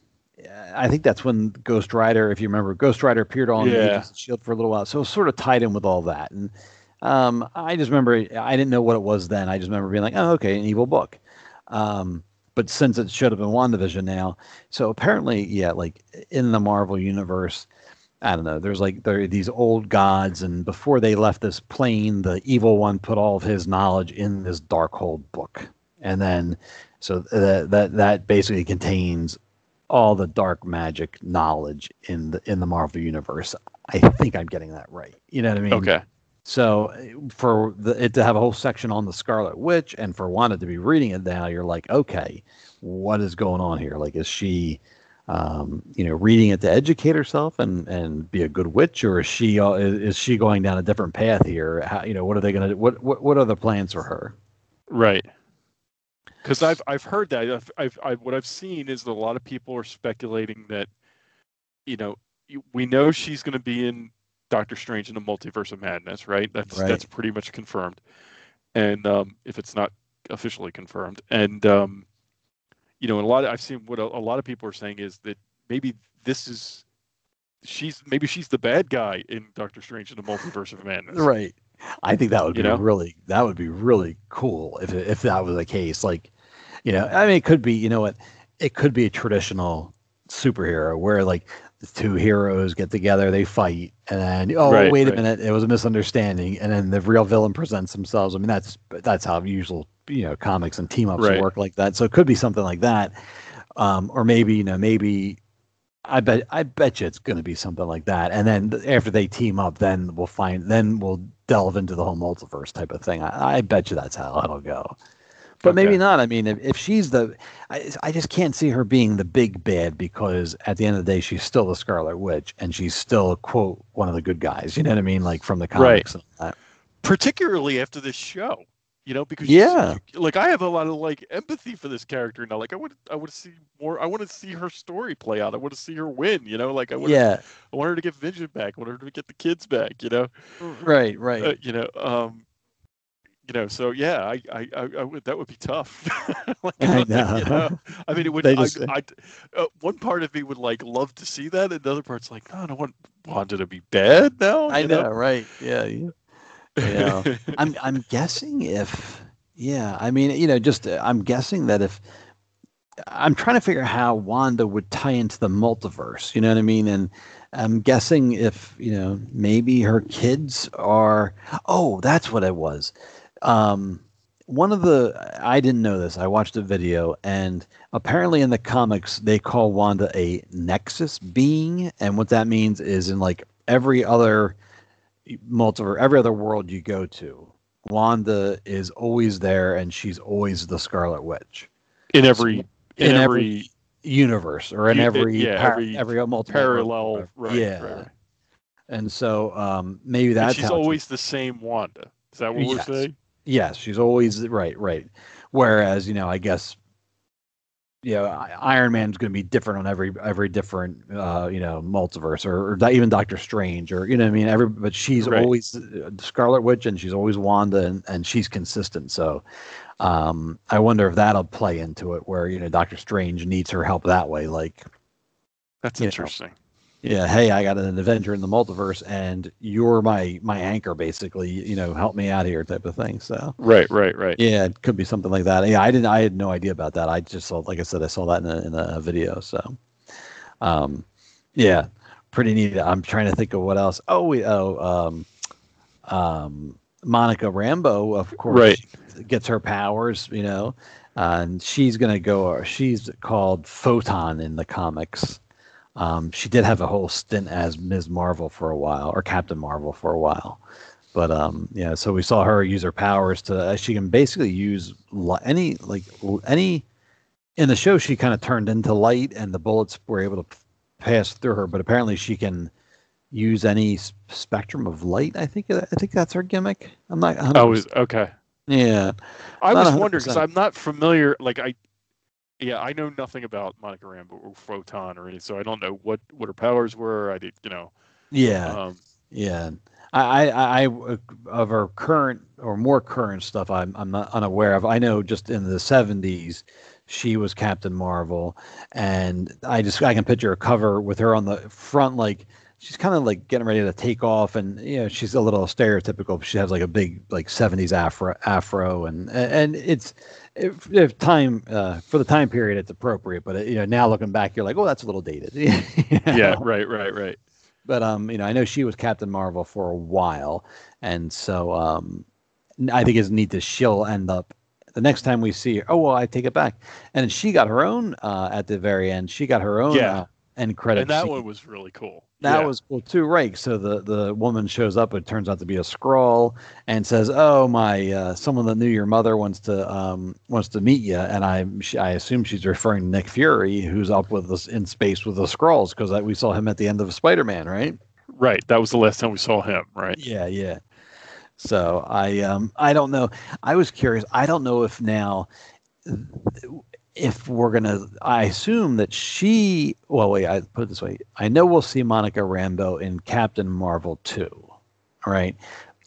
uh, I think that's when Ghost Rider, if you remember, Ghost Rider appeared on Yeah. Of Shield for a little while, so it was sort of tied in with all that, and um, I just remember I didn't know what it was then. I just remember being like, oh, okay, an evil book. Um, but since it showed up in WandaVision now, so apparently, yeah, like in the Marvel universe, I don't know. There's like there are these old gods, and before they left this plane, the evil one put all of his knowledge in this Darkhold book, and then so that that that basically contains all the dark magic knowledge in the in the Marvel universe. I think I'm getting that right. You know what I mean? okay So for the, it to have a whole section on the Scarlet Witch, and for Wanda to be reading it now, you're like, okay, what is going on here? Like, is she, um, you know, reading it to educate herself and and be a good witch, or is she uh, is, she going down a different path here? How, you know, what are they going to what what what are the plans for her? Right. Because I've I've heard that I've, I've I've what I've seen is that a lot of people are speculating that, you know, we know she's going to be in Doctor Strange in the Multiverse of Madness, right? That's Right. that's pretty much confirmed, and um, if it's not officially confirmed, and um, you know, and a lot of, I've seen what a, a lot of people are saying is that maybe this is she's maybe she's the bad guy in Doctor Strange in the Multiverse of Madness, Right. I think that would You be know? really that would be really cool if if that was the case. Like, you know, I mean, it could be. You know what? It could be a traditional superhero where like the two heroes get together, they fight, and then oh Right, wait a right. minute, it was a misunderstanding, and then the real villain presents themselves. I mean, that's that's how usual you know comics and team ups Right. work like that. So it could be something like that, um, or maybe you know maybe I bet I bet you it's going to be something like that. And then after they team up, then we'll find then we'll delve into the whole multiverse type of thing. I, I bet you that's how it'll go. But maybe not. I mean, if, if she's the, I, I just can't see her being the big bad because at the end of the day, she's still the Scarlet Witch and she's still quote one of the good guys. You know what I mean? Like from the comics. and that. particularly after this show. you know, because Yeah. like I have a lot of like empathy for this character now. Like I would, I would see more. I want to see her story play out. I want to see her win. You know, like I want, Yeah. I want her to get Vision back. I want her to get the kids back. You know, Right. Right. uh, you know, um, you know. So yeah, I, I, I, I would. That would be tough. like, I know. You know? I mean, it would. They I, I, uh, one part of me would like love to see that, and the other part's like, no, I don't want Wanda to be bad now. I you know. Right. Yeah. yeah. Yeah. I'm I'm guessing if yeah, I mean, you know, just uh, I'm guessing that if I'm trying to figure out how Wanda would tie into the multiverse, you know what I mean? And I'm guessing if, you know, maybe her kids are oh, that's what it was. Um one of the I didn't know this. I watched a video and apparently in the comics they call Wanda a nexus being and what that means is in like every other multiverse every other world you go to Wanda is always there and she's always the Scarlet Witch in every, in, in every, every universe or in You- every yeah, par- every every multiple parallel, right? yeah. right, right. and so um maybe And that's she's how it's- always the same Wanda. Is that what Yes. we're saying? Yes, she's always right, right. Whereas, you know, I guess, you know, Iron Man's going to be different on every every different, uh, you know, multiverse, or, or even Doctor Strange, or you know, what I mean, every. But she's Right. always Scarlet Witch, and she's always Wanda, and, and she's consistent. So, um, I wonder if that'll play into it, where you know, Doctor Strange needs her help that way, like. That's interesting. know. Yeah, hey, I got an Avenger in the multiverse, and you're my my anchor, basically. You know, help me out here, type of thing. So, Right, right, right. yeah, it could be something like that. Yeah, I didn't. I had no idea about that. I just saw, like I said, I saw that in a, in a video. So, um, yeah, pretty neat. I'm trying to think of what else. Oh, we oh, um, um, Monica Rambeau, of course, Right. gets her powers. You know, and she's gonna go. She's called Photon in the comics. Um, she did have a whole stint as Ms. Marvel for a while, or Captain Marvel for a while. But um, yeah, so we saw her use her powers to. Uh, she can basically use any like any. In the show, she kind of turned into light, and the bullets were able to pass through her. But apparently, she can use any spectrum of light. I think I think that's her gimmick. I'm not. 100%. Oh, okay. yeah. I was wondering because I'm not familiar. Like I, yeah, I know nothing about Monica Rambeau or Photon or anything, so I don't know what what her powers were. I did, you know. Yeah. Um, Yeah, I, I, I, of her current or more current stuff, I'm, I'm not unaware of. I know just in the '70s, she was Captain Marvel, and I just I can picture a cover with her on the front, like she's kind of like getting ready to take off, and you know she's a little stereotypical. She has like a big like '70s afro, afro, and and it's if, if time uh, for the time period, it's appropriate. But you know now looking back, you're like, oh, that's a little dated. You yeah, right, right, right. but um, you know, I know she was Captain Marvel for a while, and so um, I think it's neat that she'll end up the next time we see her. Oh well, I take it back, and she got her own uh, at the very end. She got her own Yeah. uh, end credit. And that scene. one was really cool. That Yeah. was cool too, right? So the the woman shows up. It turns out to be a Skrull, and says, "Oh, my, uh, someone that knew your mother wants to um wants to meet you." And I she, I assume she's referring to Nick Fury, who's up with us in space with the Skrulls, because we saw him at the end of Spider Man, right? right. That was the last time we saw him. Right. Yeah, yeah. So I um I don't know. I was curious. I don't know if now if we're gonna I assume that she well wait, I put it this way. I know we'll see Monica Rambeau in Captain Marvel 2. All right.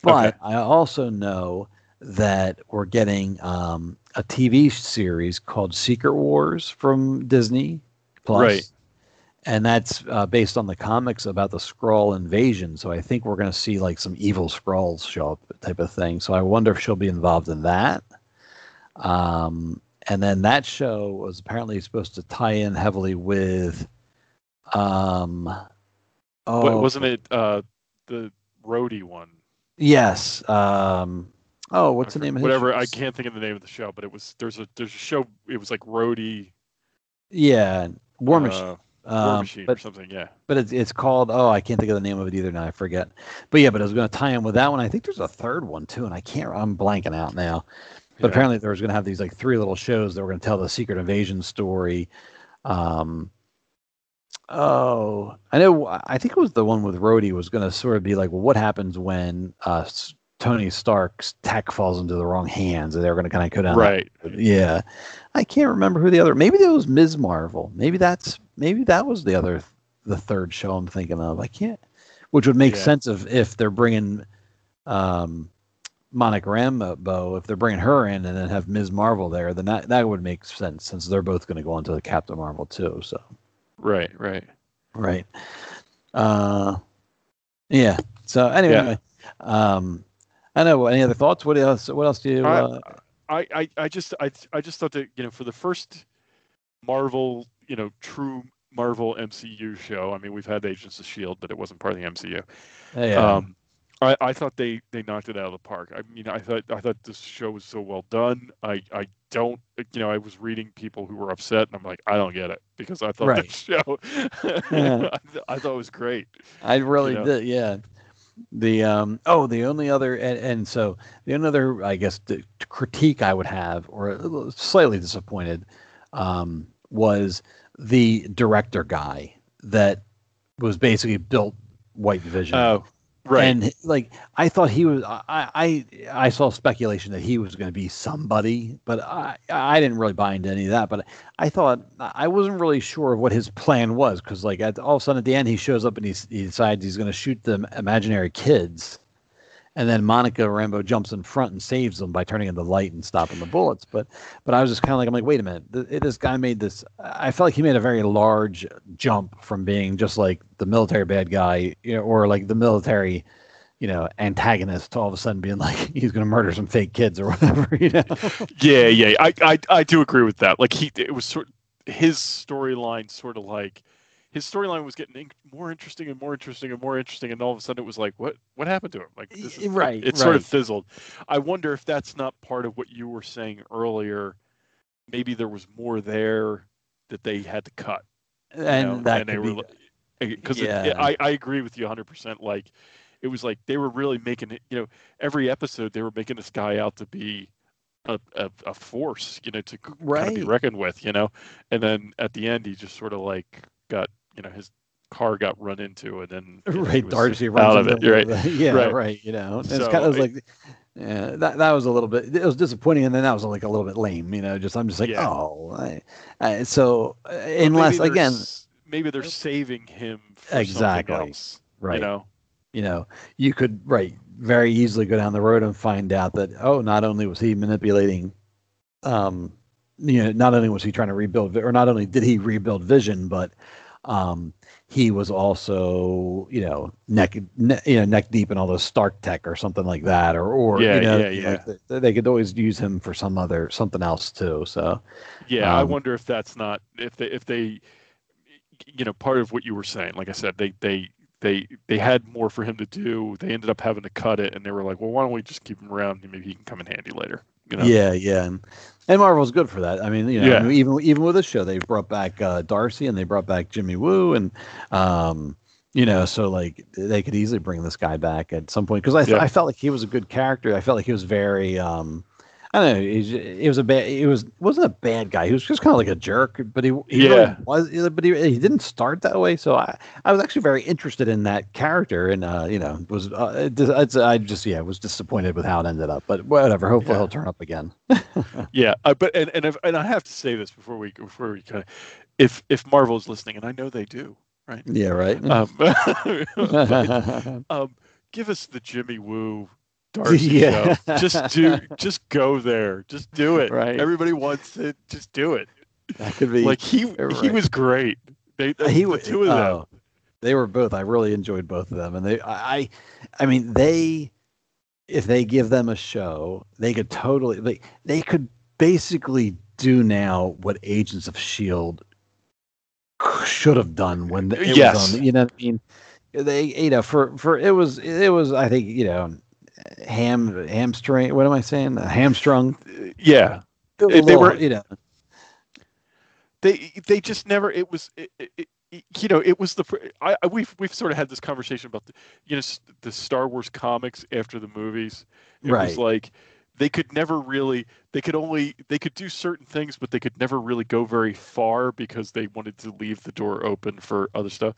But Okay. I also know that we're getting um a TV series called Secret Wars from Disney Plus Right. and that's uh, based on the comics about the Skrull invasion. So I think we're going to see like some evil Skrulls show up, type of thing. So I wonder if she'll be involved in that. Um, and then that show was apparently supposed to tie in heavily with, um, oh, Wa- Wasn't it uh, the Rhodey one? Yes. Um, oh, what's I the name of Whatever. I can't think of the name of the show, but it was there's a there's a show. It was like Rhodey. Yeah, War Machine. uh, War Um, Machine or something. Yeah. but it's it's called oh I can't think of the name of it either now I forget. But yeah, but it was going to tie in with that one. I think there's a third one too, and I can't. I'm blanking out now. But Yeah. apparently there was going to have these like three little shows that were going to tell the secret invasion story. Um, oh, I know. I think it was the one with Rhodey was going to sort of be like, well, what happens when uh, Tony Stark's tech falls into the wrong hands, and they're going to kind of go down. Right. Yeah. I can't remember who the other. Maybe that was Ms. Marvel. Maybe that's maybe that was the other the third show I'm thinking of. I can't. Which would make Yeah. sense if if they're bringing um Monica Rambeau, if they're bringing her in and then have Ms. Marvel there, then that that would make sense since they're both going to go on to the Captain Marvel too. So Right, right. right. Uh, yeah. So anyway, Yeah. um, I don't know. Any other thoughts? What else? What else do you? I- Uh, I, I, I just I, I just thought that you know for the first Marvel you know true Marvel MCU show I mean we've had Agents of Shield but it wasn't part of the MCU yeah. um I, I thought they they knocked it out of the park I mean I thought I thought this show was so well done I I don't you know I was reading people who were upset and I'm like I don't get it because I thought Right. this show Yeah. I, I thought it was great I really know? did. Yeah. The um oh the only other and, and so the only other I guess the critique I would have or slightly disappointed um was the director guy that was basically built White Vision. oh right And like I thought he was I I I saw speculation that he was going to be somebody, but I I didn't really buy into any of that. But I thought I wasn't really sure of what his plan was because like at, all of a sudden at the end he shows up and he he decides he's going to shoot the imaginary kids, and then Monica Rambeau jumps in front and saves them by turning on the light and stopping the bullets. But but I was just kind of like I'm like wait a minute th- this guy made this I felt like he made a very large jump from being just like the military bad guy you know, or like the military you know antagonist to all of a sudden being like he's going to murder some fake kids or whatever you know Yeah, yeah, I, I, I do agree with that. Like he, it was sort his storyline, sort of like his storyline was getting more interesting and more interesting and more interesting, and all of a sudden it was like, what, what happened to him? Like, this is, Right, It sort of fizzled. I wonder if that's not part of what you were saying earlier. Maybe there was more there that they had to cut. and know, that and they were because eh, Yeah. I, I agree with you 100%. Like, it was like they were really making it, you know, every episode they were making this guy out to be a, a, a force, you know, to kind of be reckoned with, you know, and then at the end he just sort of like got, you know, his car got run into and then know, right was Darcy out of it. Right. the- yeah Right. right. you know And it's So, kind of it- like yeah that, that was a little bit it was disappointing and then that was like a little bit lame you know just i'm just like Yeah. oh I, I, so uh, maybe unless again maybe they're saving him for Exactly. something else, right you know. you know, you could right very easily go down the road and find out that oh, not only was he manipulating, um, you know, not only was he trying to rebuild, or not only did he rebuild Vision, but um, he was also you know neck ne- you know neck deep in all those Stark tech or something like that, or or Yeah, you know, yeah, yeah. like th- they could always use him for some other something else too. So Yeah, I Um, wonder if that's not if they if they you know part of what you were saying. Like I said, they they they they had more for him to do. They ended up having to cut it, and they were like, well, why don't we just keep him around? Maybe he can come in handy later. You know? Yeah, yeah, and, and Marvel's good for that. I mean, you know, Yeah. I mean, even even with this show, they brought back uh, Darcy and they brought back Jimmy Woo, and um, you know, so like they could easily bring this guy back at some point because I th- Yeah. I felt like he was a good character. I felt like he was very um, I don't know. He, he was a bad. He was wasn't a bad guy. He was just kind of like a jerk. But he, he really Yeah. was. But he, he didn't start that way. So I, I was actually very interested in that character, and uh, you know, was uh, it, I just yeah was disappointed with how it ended up. But whatever. Hopefully Yeah. he'll turn up again. Yeah, uh, but and and if, and I have to say this before we before we kind of, if if Marvel's listening, and I know they do, right? yeah. Right. Um, but, um, give us the Jimmy Woo Darcy Yeah. show. Just do, just go there. Just do it. Right. Everybody wants it. Just do it. that could be Like he, you're he was great. They, the, he the was two of them. oh, they were both. I really enjoyed both of them, and they. I, I, mean, they. If they give them a show, they could totally. Like, they could basically do now what Agents of Shield should have done when the- it Yes. was on. You know what I mean? They, you know, for for it was it was. I think you know, ham hamstring. What am I saying? Hamstrung. Yeah, They little, were- you know. they they just never. It was. It, it, you know, it was the. I, we've we've sort of had this conversation about the you know the Star Wars comics after the movies. It was like they could never really. They could only they could do certain things, but they could never really go very far because they wanted to leave the door open for other stuff.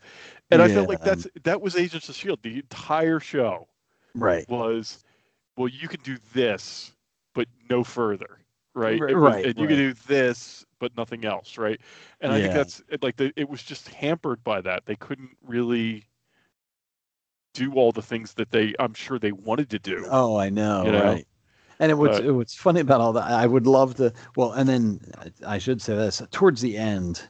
And I felt like Yeah. that's that was Agents of Shield. The entire show Right. was well, you can do this, but no further, right? Right, And- right, And you can do this, but nothing else, right? And I think that's like the, it was just hampered by that. They couldn't really do all the things that they, I'm sure they wanted to do. Oh, I know, You know? right? And it was But- it was funny about all that. I would love to. Well, and then I should say this towards the end,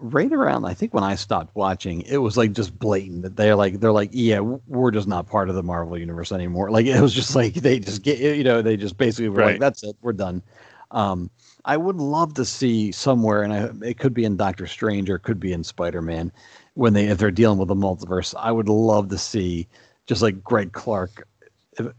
right around I think when I stopped watching, it was like just blatant that they're like they're like yeah we're just not part of the Marvel universe anymore. Like it was just like they just get you know they just basically were like that's it we're done. Um, I would love to see somewhere, and I, it could be in Doctor Strange or it could be in Spider Man, when they if they're dealing with the multiverse. I would love to see just like Greg Clark.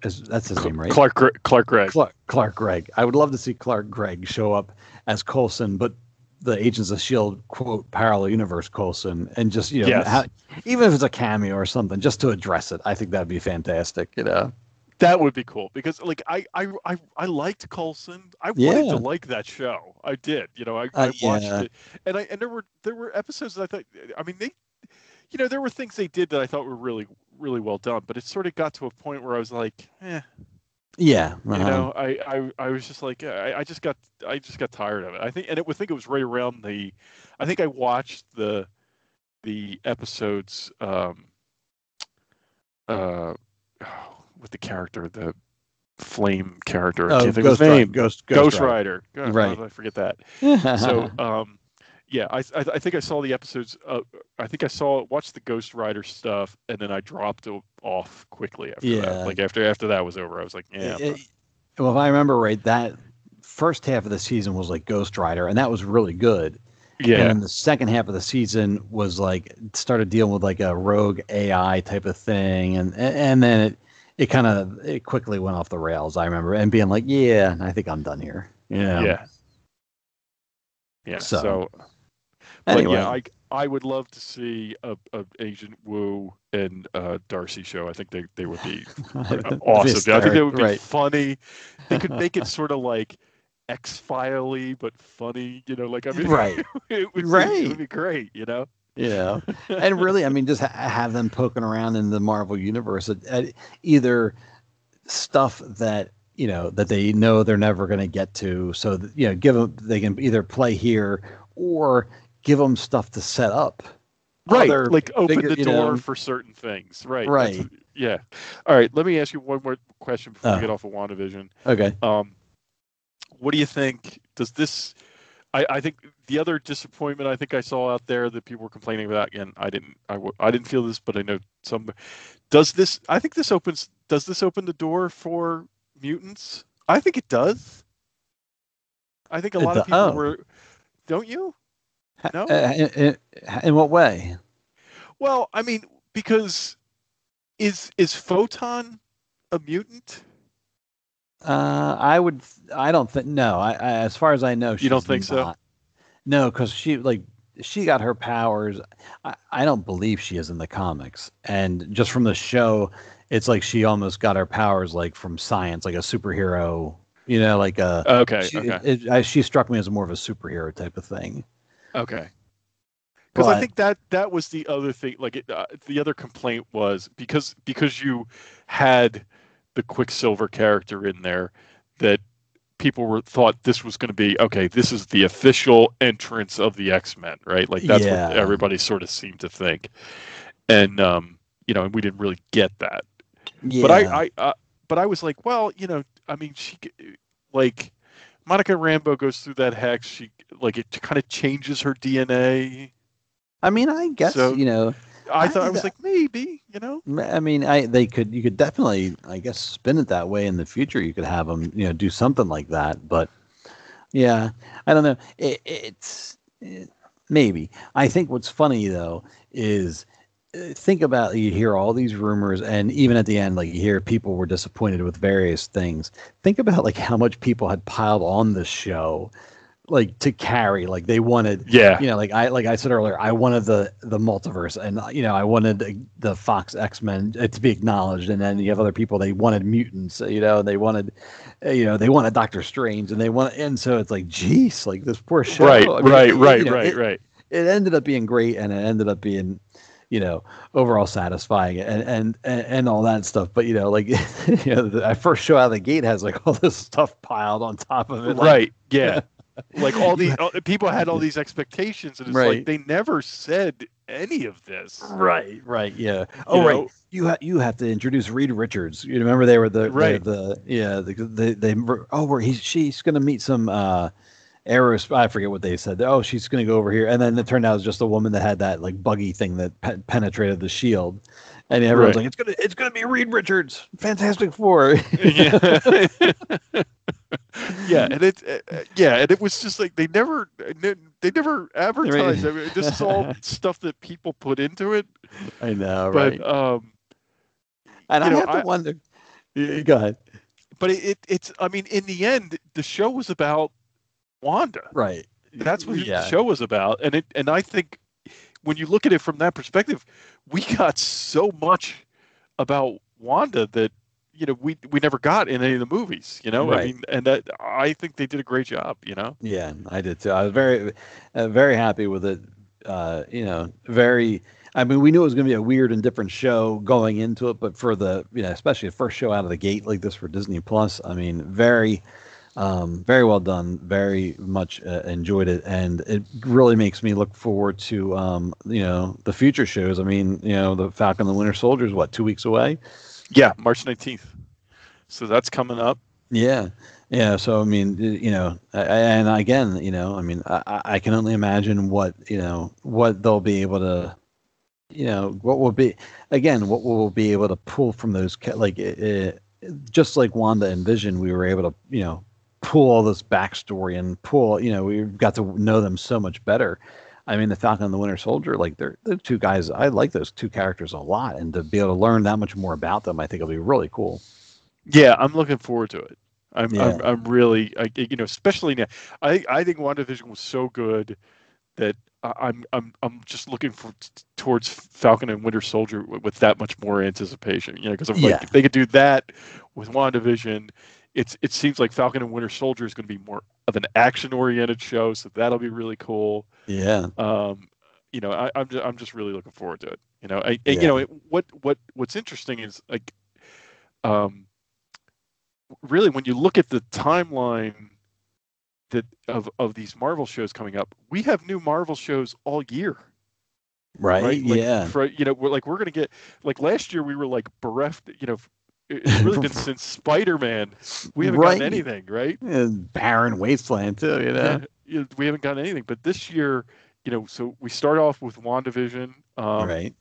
That's his name, right? Clark, Clark Gregg. Clark, Clark Gregg. I would love to see Clark Gregg show up as Coulson, but the Agents of Shield quote parallel universe Coulson, and just you know, Yes. even if it's a cameo or something, just to address it. I think that'd be fantastic. You know, That would be cool because like I I I, I liked Coulson. I wanted Yeah. to like that show. I did. You know, I, Uh, I watched yeah. it, and I and there were there were episodes that I thought. I mean, they, you know, there were things they did that I thought were really really well done. But it sort of got to a point where I was like, eh, yeah, you uh-huh. know, I, I I was just like, I, I just got I just got tired of it. I think, and it would think it was right around the, I think I watched the, the episodes, um, uh, with the character, the flame character. I Oh, can't think of his Ghost Rider- name. Ghost- Ghost, Ghost Rider. God, Right. I forget that. So, um, yeah, I, I I think I saw the episodes. Uh, I think I saw watched the Ghost Rider stuff, and then I dropped off quickly after Yeah. that. Like after after that was over, I was like, yeah. It- it- well, if I remember right, that first half of the season was like Ghost Rider, and that was really good. yeah. And the second half of the season was like started dealing with like a rogue AI type of thing, and and then it it kind of it quickly went off the rails. I remember and being like, yeah, I think I'm done here. Yeah. Yeah. Yeah. So, So, Anyway, yeah, I I would love to see a, a Agent Woo and uh, Darcy show. I think they, they would be awesome. I think that would be right. funny. They could make it sort of like X Filey, but funny. You know, like I mean, Right. it would be, it would be great. You know. Yeah, and really, I mean, just ha- have them poking around in the Marvel universe at, at either stuff that you know that they know they're never going to get to, so that, you know, give them they can either play here or give them stuff to set up. other like open bigger- the door know, for certain things. Right. Right. That's- yeah. All right. Let me ask you one more question before Oh. we get off of WandaVision. Okay. Um, what do you think? Does this? I, I think the other disappointment I think I saw out there that people were complaining about. Again, I didn't. I, w- I didn't feel this, but I know some. Does this? I think this opens. Does this open the door for mutants? I think it does. I think a It lot of people oh. were. Don't you? No. Uh, in, in- what way? Well, I mean, because is is Photon a mutant? Uh, I would. I don't think. No, I, I as far as I know, You don't think so? No, because she like she got her powers. I, I don't believe she is in the comics, and just from the show, it's like she almost got her powers like from science, like a superhero. You know, like a. Okay. she, okay. it, I, she struck me as more of a superhero type of thing. Okay. Because I think that that was the other thing. Like it, uh, the other complaint was because because you had the Quicksilver character in there that people were thought this was going to be okay. This is the official entrance of the X Men, right? Like that's Yeah. what everybody sort of seemed to think, and um, you know, and we didn't really get that. Yeah. But I, I, uh, but I was like, well, you know, I mean, she, like, Monica Rambeau goes through that hex. She, like, it kind of changes her DNA. I mean, I guess So- you know. I I thought I was like, maybe, you know. I mean, I they could you could definitely I guess spin it that way in the future. You could have them you know do something like that, but yeah, I don't know. It, it's it, maybe. I think what's funny though is think about you hear all these rumors and even at the end like you hear people were disappointed with various things. Think about like how much people had piled on the show like to carry like they wanted Yeah. you know like i like i said earlier i wanted the the multiverse and you know i wanted the, the fox x-men uh, to be acknowledged and then you have other people they wanted mutants you know they wanted uh, you know they wanted doctor strange and they want and so it's like geez like this poor show right, I mean, right, right, you know, right, it, right. it ended up being great and it ended up being you know, overall satisfying and and and, and all that stuff. But you know, like you know, the first show out of the gate has like all this stuff piled on top of it. Like, right. Yeah. like all these all- people had all these expectations, and it's Right. like they never said any of this. Right, right, yeah. Oh, right. know? You ha- you have to introduce Reed Richards. You remember they were the the- Right. the, yeah the, they they oh where he's she's gonna meet some uh aeros I forget what they said. Oh, she's gonna go over here, and then it turned out it was just a woman that had that like buggy thing that pe- penetrated the shield, and everyone's Right. like, it's gonna it's gonna be Reed Richards, Fantastic Four. yeah. yeah, and it, uh, uh, yeah, and it was just like they never, they never advertised. I mean, this is all stuff that people put into it. I know, But right? um, and I know, have to I- wonder. Yeah, Go ahead. but it, it, it's, I mean, in the end, the show was about Wanda. Right. That's what Yeah. the show was about, and it, and I think when you look at it from that perspective, we got so much about Wanda that you know we we never got in any of the movies. You know, I Right. mean, and that I think they did a great job. You know. Yeah, I did too. I was very, uh, very happy with it. Uh, you know, very. I mean, we knew it was going to be a weird and different show going into it, but for the, you know, especially the first show out of the gate like this for Disney Plus, I mean, very, um, very well done. Very much uh, enjoyed it, and it really makes me look forward to, um, you know, the future shows. I mean, you know, the Falcon and the Winter Soldier is what two weeks away. Yeah, March nineteenth. So that's coming up. Yeah, yeah. So I mean, you know, I- I- and again, you know, I mean, I, I- I can only imagine what you know what they'll be able to, you know, what will be again what we'll be able to pull from those ca- like uh, just like Wanda and Vision, we were able to you know pull all this backstory and pull you know we've got to know them so much better. I mean, the Falcon and the Winter Soldier, like they're the two guys. I like those two characters a lot, and to be able to learn that much more about them, I think it'll be really cool. Yeah, I'm looking forward to it. I'm Yeah. I'm, I'm really I, you know especially now. I I think WandaVision was so good that I'm I'm I'm just looking for towards Falcon and Winter Soldier with, with that much more anticipation. You know, because I'm like if they could do that with WandaVision, it's it seems like Falcon and Winter Soldier is going to be more of an action oriented show, so that'll be really cool. Yeah, um, you know, I, I'm just, I'm just really looking forward to it. You know, I, and, Yeah. you know, it, what what what's interesting is like, um, really when you look at the timeline that of of these Marvel shows coming up, we have new Marvel shows all year, right. right? Like, yeah. For, you know, we're like we're gonna get like last year we were like bereft. You know, it's really been since Spider Man. We haven't Right. gotten anything, right? and barren wasteland too. You know. Yeah, we haven't gotten anything. But this year, you know, so we start off with WandaVision. Um, right.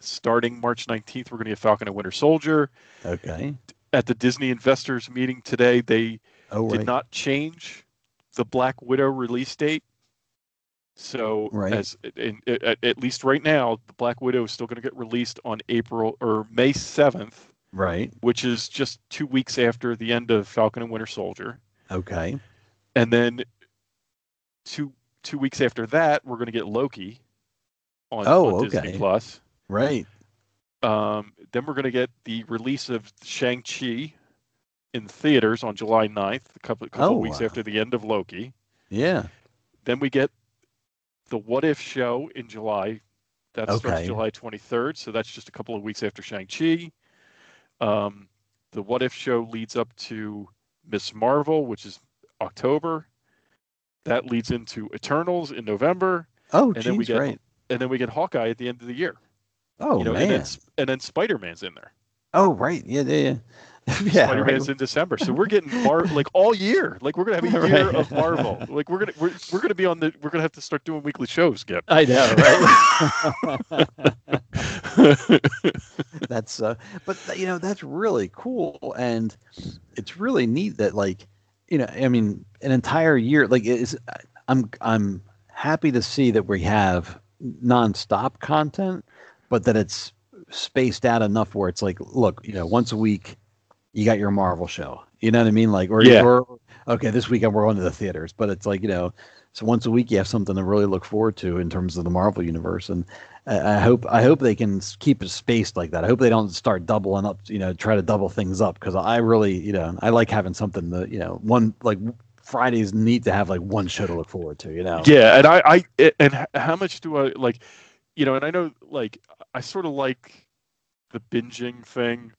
Starting March 19th, we're going to get Falcon and Winter Soldier. Okay. At the Disney investors meeting today, they Oh did not change the Black Widow release date. So, Right. as in, at, at least right now, the Black Widow is still going to get released on April or May 7th, right. which is just two weeks after the end of Falcon and Winter Soldier. Okay. and then two two weeks after that, we're going to get Loki on, Oh, on Disney. Plus. Right. Um, then we're going to get the release of Shang Chi in theaters on July 9th, a couple couple Oh, of weeks wow. after the end of Loki. Yeah. Then we get the What If show in July. That starts July 23rd, so that's just a couple of weeks after Shang Chi. Um, the What If show leads up to Miss Marvel, which is October. That leads into Eternals in November, Oh, and then we get right. and then we get Hawkeye at the end of the year. Oh you know, man. and then and then Spider Man's in there. oh right. Yeah. Yeah. Yeah. yeah Spider Man's right. in December, so we're getting Mar- like all year. Like we're gonna have a year Right. of Marvel. Like we're gonna we're, we're gonna be on the we're gonna have to start doing weekly shows, Gip. I know, right? that's uh, but you know that's really cool, and it's really neat that like, you know, I mean, an entire year. Like, is I'm I'm happy to see that we have nonstop content, but that it's spaced out enough where it's like, look, you know, once a week, you got your Marvel show. You know what I mean? Like, or, Yeah. or okay, this weekend we're going to the theaters, but it's like you know, so once a week you have something to really look forward to in terms of the Marvel universe, and I I hope I hope they can keep it spaced like that. I hope they don't start doubling up, you know, try to double things up because I really, you know, I like having something that you know, one like Fridays need to have like one show to look forward to, you know. Yeah, and I, I, and how much do I like? you know, and I know like I sort of like the binging thing.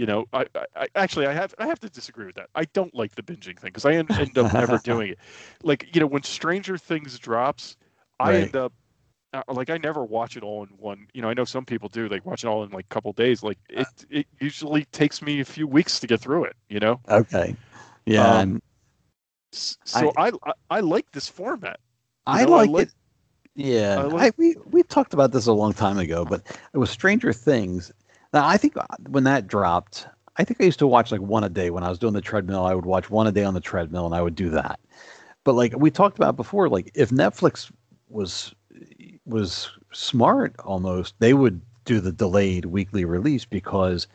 You know, I, I, actually I have I have to disagree with that. I don't like the binging thing because I end, end up never doing it. Like you know, when Stranger Things drops, I Right. end up uh, like I never watch it all in one. You know, I know some people do. Like watch it all in like a couple days. Like it it usually takes me a few weeks to get through it. You know, Okay. Yeah. Um, so I I, I like this format. you I know, I like like- it. Yeah, I we we talked about this a long time ago, but it was Stranger Things. Now I think uh, when that dropped, I think I used to watch like one a day when I was doing the treadmill. I would watch one a day on the treadmill, and I would do that. But like we talked about before, like if Netflix was was smart, almost they would do the delayed weekly release because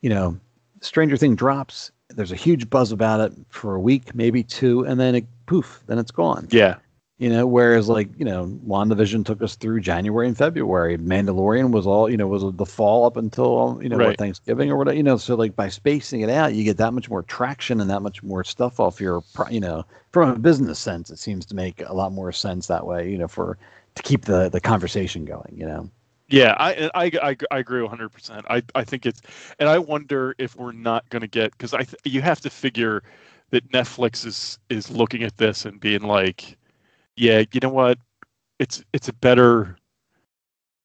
you know Stranger Thing drops. There's a huge buzz about it for a week, maybe two, and then it poof, then it's gone. Yeah, You know, whereas like, you know, WandaVision took us through January and February. Mandalorian was all, you know, was the fall up until, you know, Right. Thanksgiving or whatever, you know, so like by spacing it out, you get that much more traction and that much more stuff off your, you know, from a business sense, it seems to make a lot more sense that way, you know, for, to keep the, the conversation going, you know? Yeah, I I I, I agree 100. percent I I think it's, and I wonder if we're not going to get because I th- you have to figure that Netflix is is looking at this and being like, yeah, you know what, it's it's a better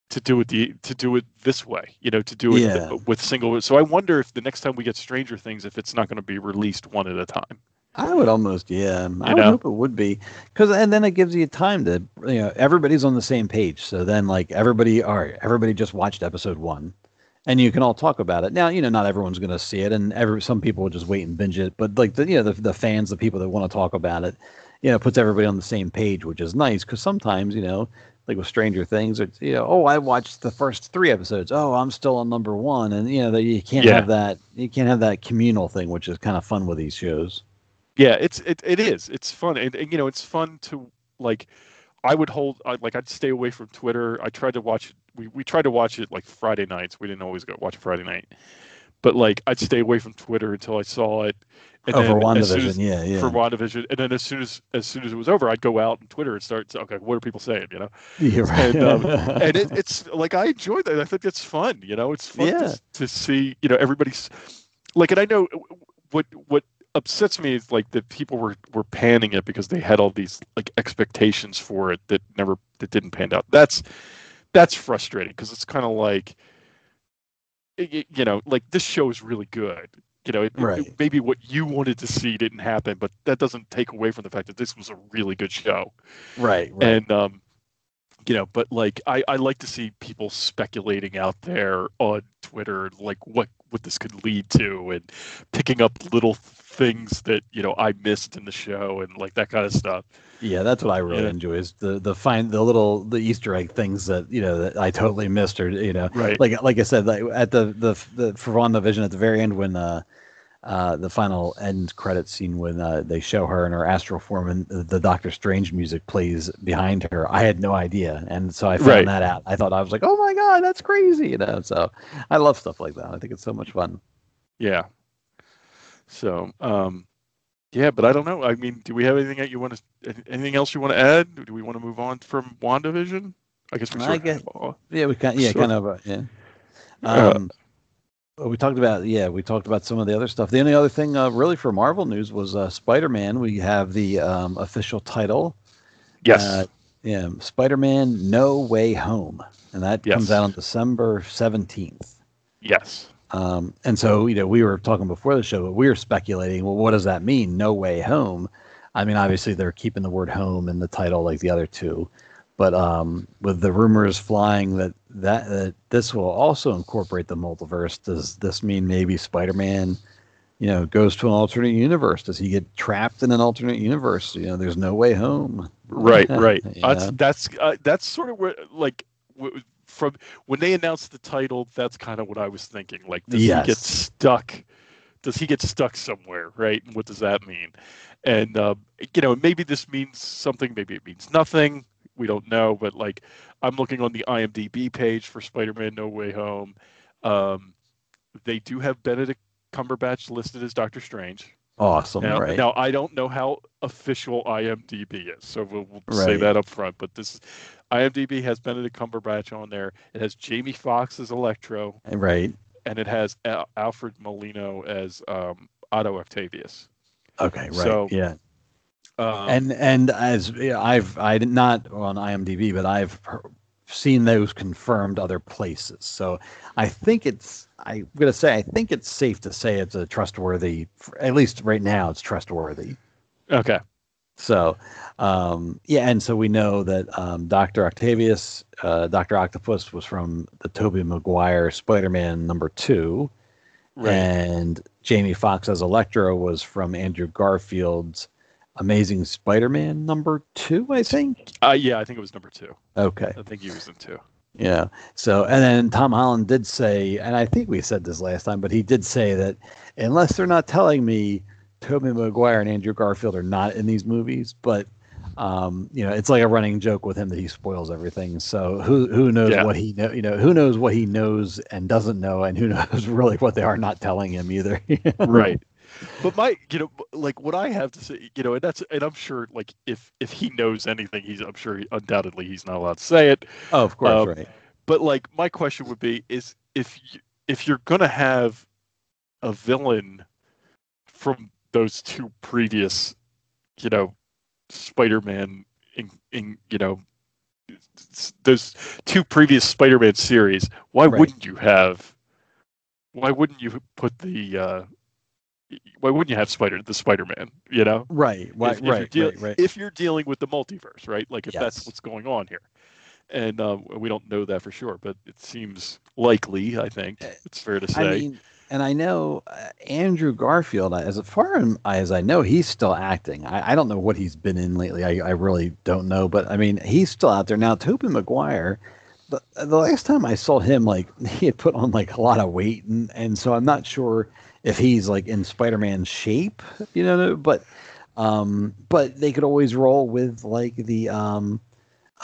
to do it the to do it this way, you know, to do it Yeah. with single. So I wonder if the next time we get Stranger Things, if it's not going to be released one at a time. I would almost, yeah. I You would hope it would be, because and then it gives you time to, you know, everybody's on the same page. So then, like everybody, all right, everybody just watched episode one, and you can all talk about it. Now, you know, not everyone's going to see it, and every some people will just wait and binge it. But like the, you know, the the fans, the people that want to talk about it, you know, puts everybody on the same page, which is nice. Because sometimes, you know, like with Stranger Things, it's you know, oh, I watched the first three episodes. Oh, I'm still on number one, and you know, that you can't Yeah. have that. You can't have that communal thing, which is kind of fun with these shows. Yeah, it's it, it is. It's fun, and, and you know, it's fun to like. I would hold I, like I'd stay away from Twitter. I tried to watch. We we tried to watch it like Friday nights. We didn't always go watch Friday night, but like I'd stay away from Twitter until I saw it. And Oh, for then soon WandaVision, as- yeah, yeah. For WandaVision, and then as soon as as soon as it was over, I'd go out on Twitter and start. Okay, what are people saying? You know, Yeah, right. and um, and it, it's like I enjoy that. I think it's fun. You know, it's fun Yeah. to, to see. You know, everybody's like, and I know what what upsets me is like that people were were panning it because they had all these like expectations for it that never that didn't pan out. That's that's frustrating because it's kind of like you know, like this show is really good. You know, it, it- maybe what you wanted to see didn't happen, but that doesn't take away from the fact that this was a really good show right, right. and um you know but like i i like to see people speculating out there on twitter like what what this could lead to and picking up little things that you know i missed in the show and like that kind of stuff yeah, that's what I really Yeah. enjoy is the the find the little the Easter egg things that you know that I totally missed or you know Right. like like I said like at the the the for on the WandaVision at the very end when uh uh the final end credit scene when uh, they show her in her astral form and the, Doctor Strange music plays behind her. I had no idea. And so I found Right. that out. I thought I was like oh my god that's crazy you know? So I love stuff like that. I think it's so much fun. Yeah. So um yeah but i don't know. I mean do we have anything that you want to anything else you want to add? Do we want to move on from wandavision? I guess we I sort of guess- all- Yeah, we kind yeah, Sure. kind of uh, yeah. Uh, Um, well, we talked about yeah, we talked about some of the other stuff. The only other thing uh, really for Marvel news was uh, Spider-Man. We have the um, official title. yes Uh, yeah, Spider-Man: No Way Home, and that comes out on December seventeenth. yes Um, and so, you know, we were talking before the show, but we were speculating, well, what does that mean? No way home. I mean, obviously they're keeping the word home in the title like the other two, but um, with the rumors flying that, that that this will also incorporate the multiverse, does this mean maybe Spider-Man, you know, goes to an alternate universe? Does he get trapped in an alternate universe? You know, there's no way home. right right that's that's uh, that's sort of where like w- from when they announced the title that's kind of what i was thinking like does Yes. he get stuck does he get stuck somewhere right and what does that mean and uh, you know maybe this means something maybe it means nothing we don't know but like i'm looking on the imdb page for spider-man no way home um, they do have benedict cumberbatch listed as doctor strange Awesome, Now, right? now I don't know how official IMDb is, so we'll, we'll say that up front. But this IMDb has Benedict Cumberbatch on there. It has Jamie Foxx as Electro, right. and it has Al- Alfred Molina as um, Otto Octavius. Okay, right. So- yeah. Um, and and as I've I did not on IMDb, but I've seen those confirmed other places. So I think it's I'm gonna say I think it's safe to say it's a trustworthy. At least right now, it's trustworthy. okay, So um, yeah, and so we know that um, Doctor Octavius, uh, Doctor Octopus, was from the Tobey Maguire Spider-Man number two, right. and Jamie Foxx as Electro was from Andrew Garfield's Amazing Spider-Man number two, I think. Uh, yeah, I think it was number two. Okay. I think he was in two. Yeah. So, and then Tom Holland did say, and I think we said this last time, but he did say that unless they're not telling me Tobey Maguire and Andrew Garfield are not in these movies, but um, you know, it's like a running joke with him that he spoils everything. So who who knows Yeah. what he know, you know, who knows what he knows and doesn't know, and who knows really what they are not telling him either. right but my you know like what i have to say you know and that's and i'm sure like if if he knows anything he's i'm sure he, undoubtedly he's not allowed to say it Oh, of course, Um, right. but like my question would be is if you, if you're gonna have a villain from those two previous you know spider-man in, in you know those two previous spider-man series why Right. wouldn't you have why wouldn't you put the uh why wouldn't you have spider the spider-man you know Right. Right. if, if you're right, deal- right. Right. if you're dealing with the multiverse, right? Like if that's what's going on here, and uh, we don't know that for sure, but it seems likely. I think it's fair to say. I mean, and I know uh, Andrew Garfield, as far as I know, he's still acting. I, I don't know what he's been in lately. I, I really don't know, but I mean, he's still out there now. Tobey Maguire, the, the last time I saw him, like he had put on like a lot of weight, and and so I'm not sure if he's like in Spider-Man shape, you know. But um, but they could always roll with like the um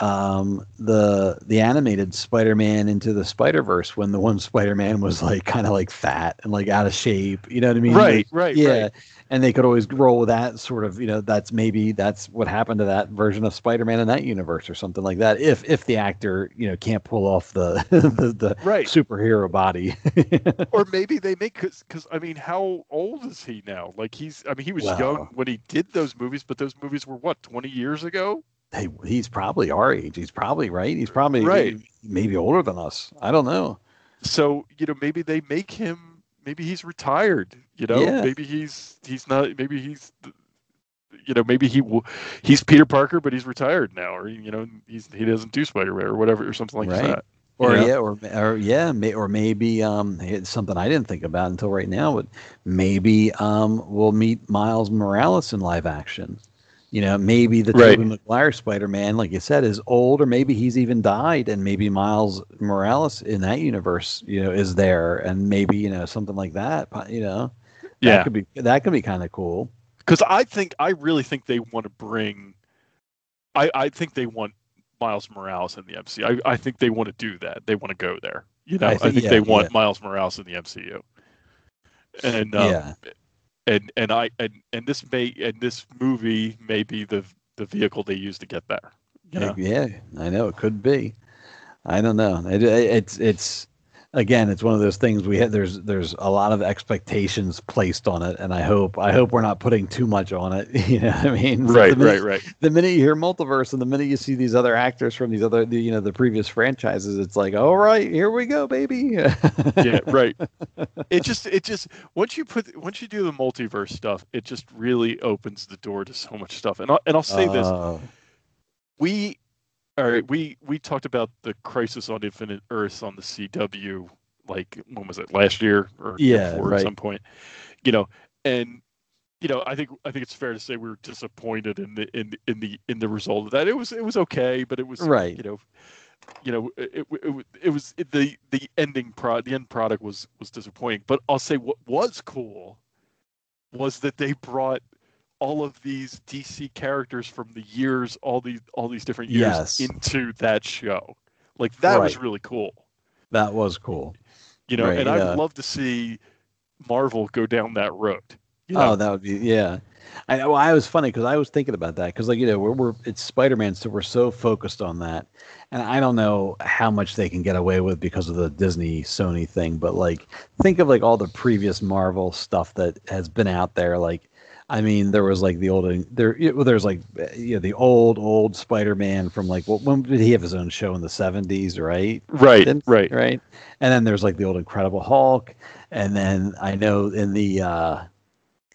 um the the animated spider-man into the spider-verse when the one spider-man was like kind of like fat and like out of shape you know what i mean Right, Like, right, yeah right. and they could always roll with that sort of you know that's maybe that's what happened to that version of spider-man in that universe or something like that if if the actor you know can't pull off the the, the Right. superhero body or maybe they make because I mean, how old is he now? Like he's I mean, he was young when he did those movies, but those movies were what twenty years ago. Hey, he's probably our age he's probably right he's probably Right. maybe older than us i don't know So you know, maybe they make him. Maybe he's retired. You know, Yeah. maybe he's he's not. Maybe he's. You know, maybe he will. He's Peter Parker, but he's retired now, or you know, he's he doesn't do Spider Man or whatever, or something like Right. that. or know? yeah, or or yeah, may, or maybe um, it's something I didn't think about until right now. But maybe um, we'll meet Miles Morales in live action. You know, maybe the Right. Tobey Maguire Spider-Man, like you said, is old, or maybe he's even died, and maybe Miles Morales in that universe, you know, is there, and maybe you know something like that. You know, that Yeah. could be that could be kind of cool. because I think I really think they want to bring. I I think they want Miles Morales in the MCU. I I think they want to do that. They want to go there. You know, I I think- think, yeah, they want yeah. Miles Morales in the MCU. And um, yeah, and and I and and this may and this movie may be the the vehicle they use to get there. You know? Yeah, I know it could be. I don't know. It, it- it's it's again, it's one of those things we had. There's there's a lot of expectations placed on it, and I hope I hope we're not putting too much on it. You know, what I mean, Right, minute, right, right. The minute you hear multiverse, and the minute you see these other actors from these other, the, you know, the previous franchises, it's like, all right, here we go, baby. yeah, right. It just it just once you put once you do the multiverse stuff, it just really opens the door to so much stuff. And I'll, and I'll say this: Uh, we all right, we we talked about the Crisis on Infinite Earths on the CW like when was it last year or Yeah, before right. at some point, you know, and you know I think I think it's fair to say we were disappointed in the in in the in the result of that. It was it was okay, but it was Right. you know. You know, it, it, it, it was it, the the ending pro the end product was was disappointing. But I'll say what was cool was that they brought all of these DC characters from the years, all these all these different years Yes. into that show. Like that was really cool. that was cool. You know, Right, and yeah. I'd love to see Marvel go down that road. You know? Oh, that would be yeah. I well, I was funny because I was thinking about that because like you know we're, we're it's Spider Man, so we're so focused on that, and I don't know how much they can get away with because of the Disney Sony thing, but like think of like all the previous Marvel stuff that has been out there, like. I mean, there was like the old there. Well, there's like you know the old old Spider-Man from like well, when did he have his own show in the '70s, right? right, Didn't- right. right. And then there's like the old Incredible Hulk, and then I know in the uh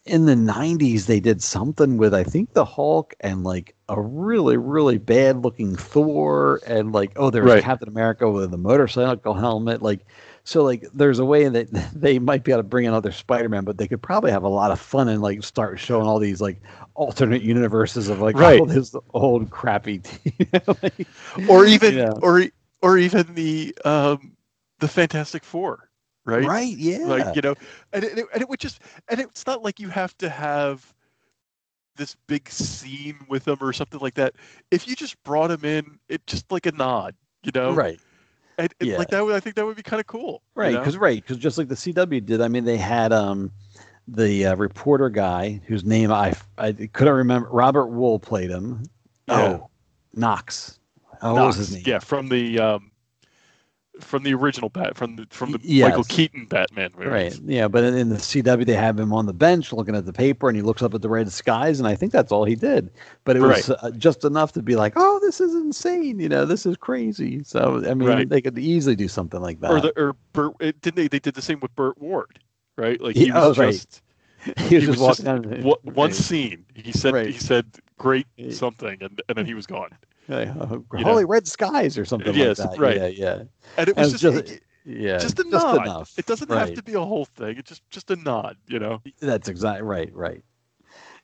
in the 90s they did something with I think the Hulk and like a really really bad looking Thor and like oh there was Right. Captain America with a motorcycle helmet like so like there's a way that they might be able to bring in other Spider-Man but they could probably have a lot of fun and like start showing all these like alternate universes of like Right. all this old crappy like, Or even, Yeah. or e- or even the um, the Fantastic Four, right? right yeah Like you know, and it, and it would just, and it's not like you have to have this big scene with them or something like that. If you just brought them in, it just like a nod, you know, right Yeah. like that would, I think that would be kind of cool, you Right, know? because right, because just like the CW did, I mean, they had um the uh, reporter guy whose name I I couldn't remember. Robert Wuhl played him. Yeah. Oh, Knox. Oh, what was his name? Yeah, from the um, from the original Bat, from the from the Y- Michael. Keaton Batman movies. Right. Yeah, but in, the CW, they have him on the bench looking at the paper, and he looks up at the red skies, and I think that's all he did. But it was uh, just enough to be like, "Oh, this is insane! You know, this is crazy." So I mean, Right. they could easily do something like that. Or the or Burt, it, didn't they? They did the same with Burt Ward, right? Like Yeah, he was oh, right. just he was he just was walking just down. one, one scene. He said he said great something, and and then he was gone. Oh, You know. holy red skies or something Yes, like that. right. Yeah, yeah. And it was it's just, just- Yeah, just a nod. enough. It doesn't have to be a whole thing. It's just just a nod, you know. That's exactly right. Right.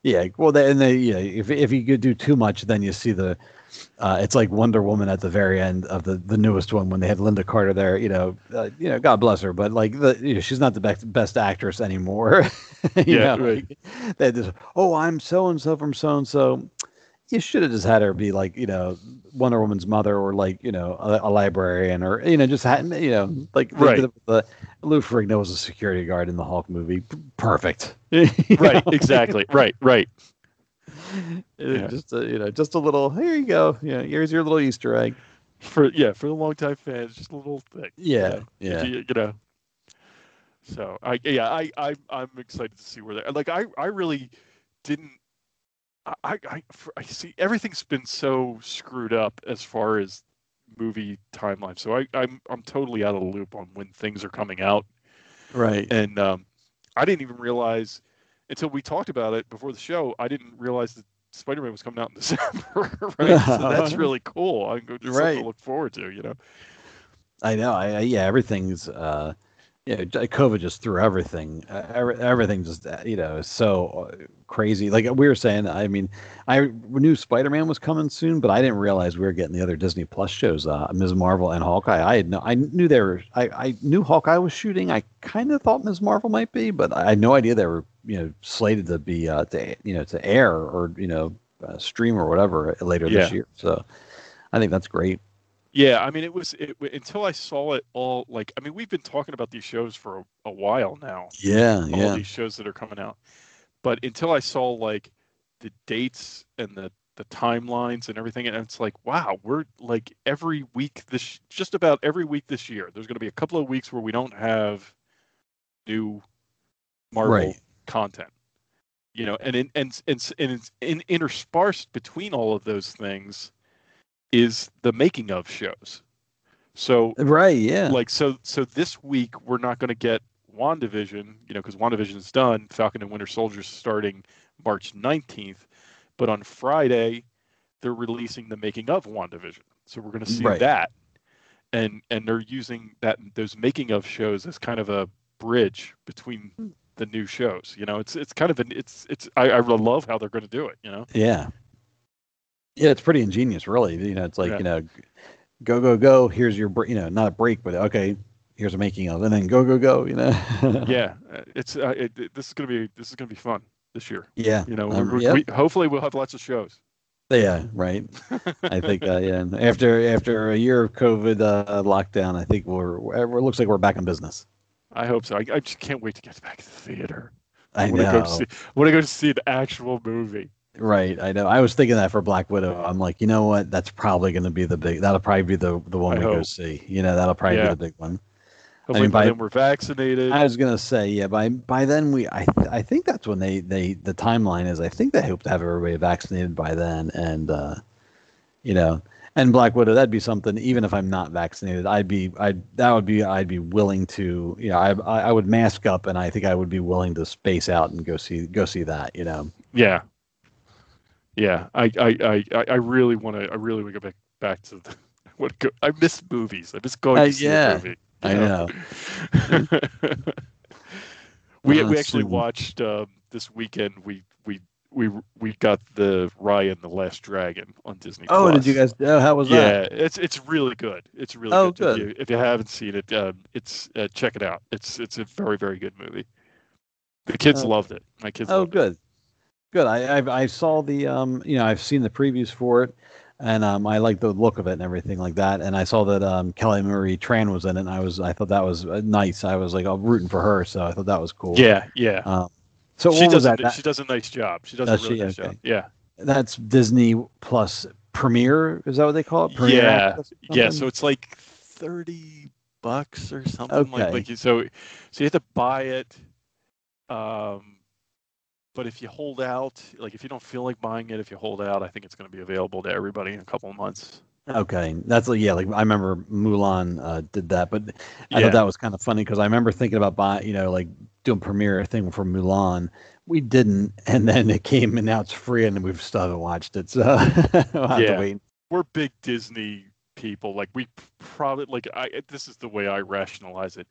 Yeah. Well, then, and they, yeah, if if you could do too much, then you see the, uh, it's like Wonder Woman at the very end of the the newest one when they had Lynda Carter there. You know, uh, you know, God bless her, but like the, you know, she's not the best best actress anymore. Yeah, know, right. they just, oh, I'm so and so from so and so. You should have just had her be like, you know, Wonder Woman's mother, or like, you know, a, a librarian, or you know, just had, you know, mm-hmm. like Right. it with the Lou Ferrigno was a security guard in the Hulk movie. Perfect. Right. Exactly. right. Right. Yeah. Just a, you know, just a little. Here you go. Yeah, here's your little Easter egg. For yeah, for the longtime fans, just a little thing. you Yeah, know, yeah. You, you know. So I yeah I I I'm excited to see where they like I I really didn't. I I I, see everything's been so screwed up as far as movie timeline. So I I'm I'm totally out of the loop on when things are coming out. Right. and um, I didn't even realize until we talked about it before the show. I didn't realize that Spider-Man was coming out in December, right? so that's really cool. I'm Right. to look forward to. You know, I know. I, I yeah. Everything's. uh yeah, j- COVID just threw everything. Uh, everything just uh, you know is so uh, crazy. Like we were saying, I mean, I knew Spider Man was coming soon, but I didn't realize we were getting the other Disney Plus shows, uh, Ms. Marvel and Hawkeye. I had no, I knew they were. I, I knew Hawkeye was shooting. I kind of thought Ms. Marvel might be, but I had no idea they were you know slated to be uh, to you know to air or you know uh, stream or whatever later this year. So I think that's great. Yeah. I mean, it was it, until I saw it all. Like, I mean, we've been talking about these shows for a, a while now. Yeah, all yeah, these shows that are coming out. But until I saw like the dates and the the timelines and everything, and it's like, wow, we're like every week this just about every week this year. There's going to be a couple of weeks where we don't have new Marvel Right. content. You know, and in, and and and it's in, interspersed between all of those things is the making of shows. So right. Yeah, like so so this week we're not going to get WandaVision, you know, because WandaVision is done. Falcon and Winter Soldier starting March 19th, but on Friday they're releasing the making of WandaVision. So we're going to see Right. that, and and they're using that those making of shows as kind of a bridge between hmm. the new shows. You know, it's it's kind of an it's it's I, I love how they're going to do it. You know, Yeah. Yeah, it's pretty ingenious, really. You know, it's like, Yeah. you know, go, go, go. Here's your, you know, not a break, but okay, here's a making of, and then go, go, go, you know? yeah, uh, it's uh, it, it- this is going to be this is going to be fun this year. Yeah. You know, Um, we're, yep. we, hopefully we'll have lots of shows. Yeah, right. I think, uh, yeah. and After after a year of COVID uh, lockdown, I think we're, it looks like we're back in business. I hope so. I, I just can't wait to get back to the theater. I want to know. go see. Want to go see the actual movie. Right, I know. I was thinking that for Black Widow. I'm like, you know what? That's probably going to be the big. That'll probably be the the one I we go see. You know, that'll probably Yeah. be the big one. Hopefully mean, by by- then we're vaccinated. I was gonna say, yeah. By by then, we I I think that's when they they the timeline is. I think they hope to have everybody vaccinated by then, and uh, you know, and Black Widow. That'd be something. Even if I'm not vaccinated, I'd be I that would be I'd be willing to. You know, I I I would mask up, and I think I would be willing to space out and go see go see that. You know. Yeah. Yeah. I I I, I- I really want to. I really want to go back back to the. What go, I miss movies. I miss going Uh, to see yeah, a movie. I know. we Uh, we actually watched um, this weekend. We we we we got the Raya and the Last Dragon on Disney. Oh, did you guys? Oh, how was that? Yeah, it's it's really good. It's really Oh, good. If good. you, if you haven't seen it, um, it's uh, check it out. It's it's a very very good movie. The kids Oh. loved it. My kids. Oh, good, good. I I've, I saw the um, you know, I've seen the previews for it, and um, I like the look of it and everything like that. And I saw that um, Kelly Marie Tran was in it. And I was, I thought that was uh, nice. I was like, I'm rooting for her, so I thought that was cool. Yeah, yeah. Um, so she does. A, that? She does a nice job. She does a really she? nice Okay. job. Yeah. That's Disney Plus Premiere. Is that what they call it? Premiere Yeah, Yeah. So it's like thirty bucks or something Okay. like like so. So you have to buy it. Um, but if you hold out, like if you don't feel like buying it, if you hold out, I think it's going to be available to everybody in a couple of months. Okay, that's like yeah, like I remember Mulan uh, did that, but I Yeah. thought that was kind of funny because I remember thinking about buying, you know, like doing premiere thing for Mulan. We didn't, and then it came and now it's free, and we've still haven't watched it, so have Yeah. to wait. we're big Disney people. Like we probably like I. This is the way I rationalize it.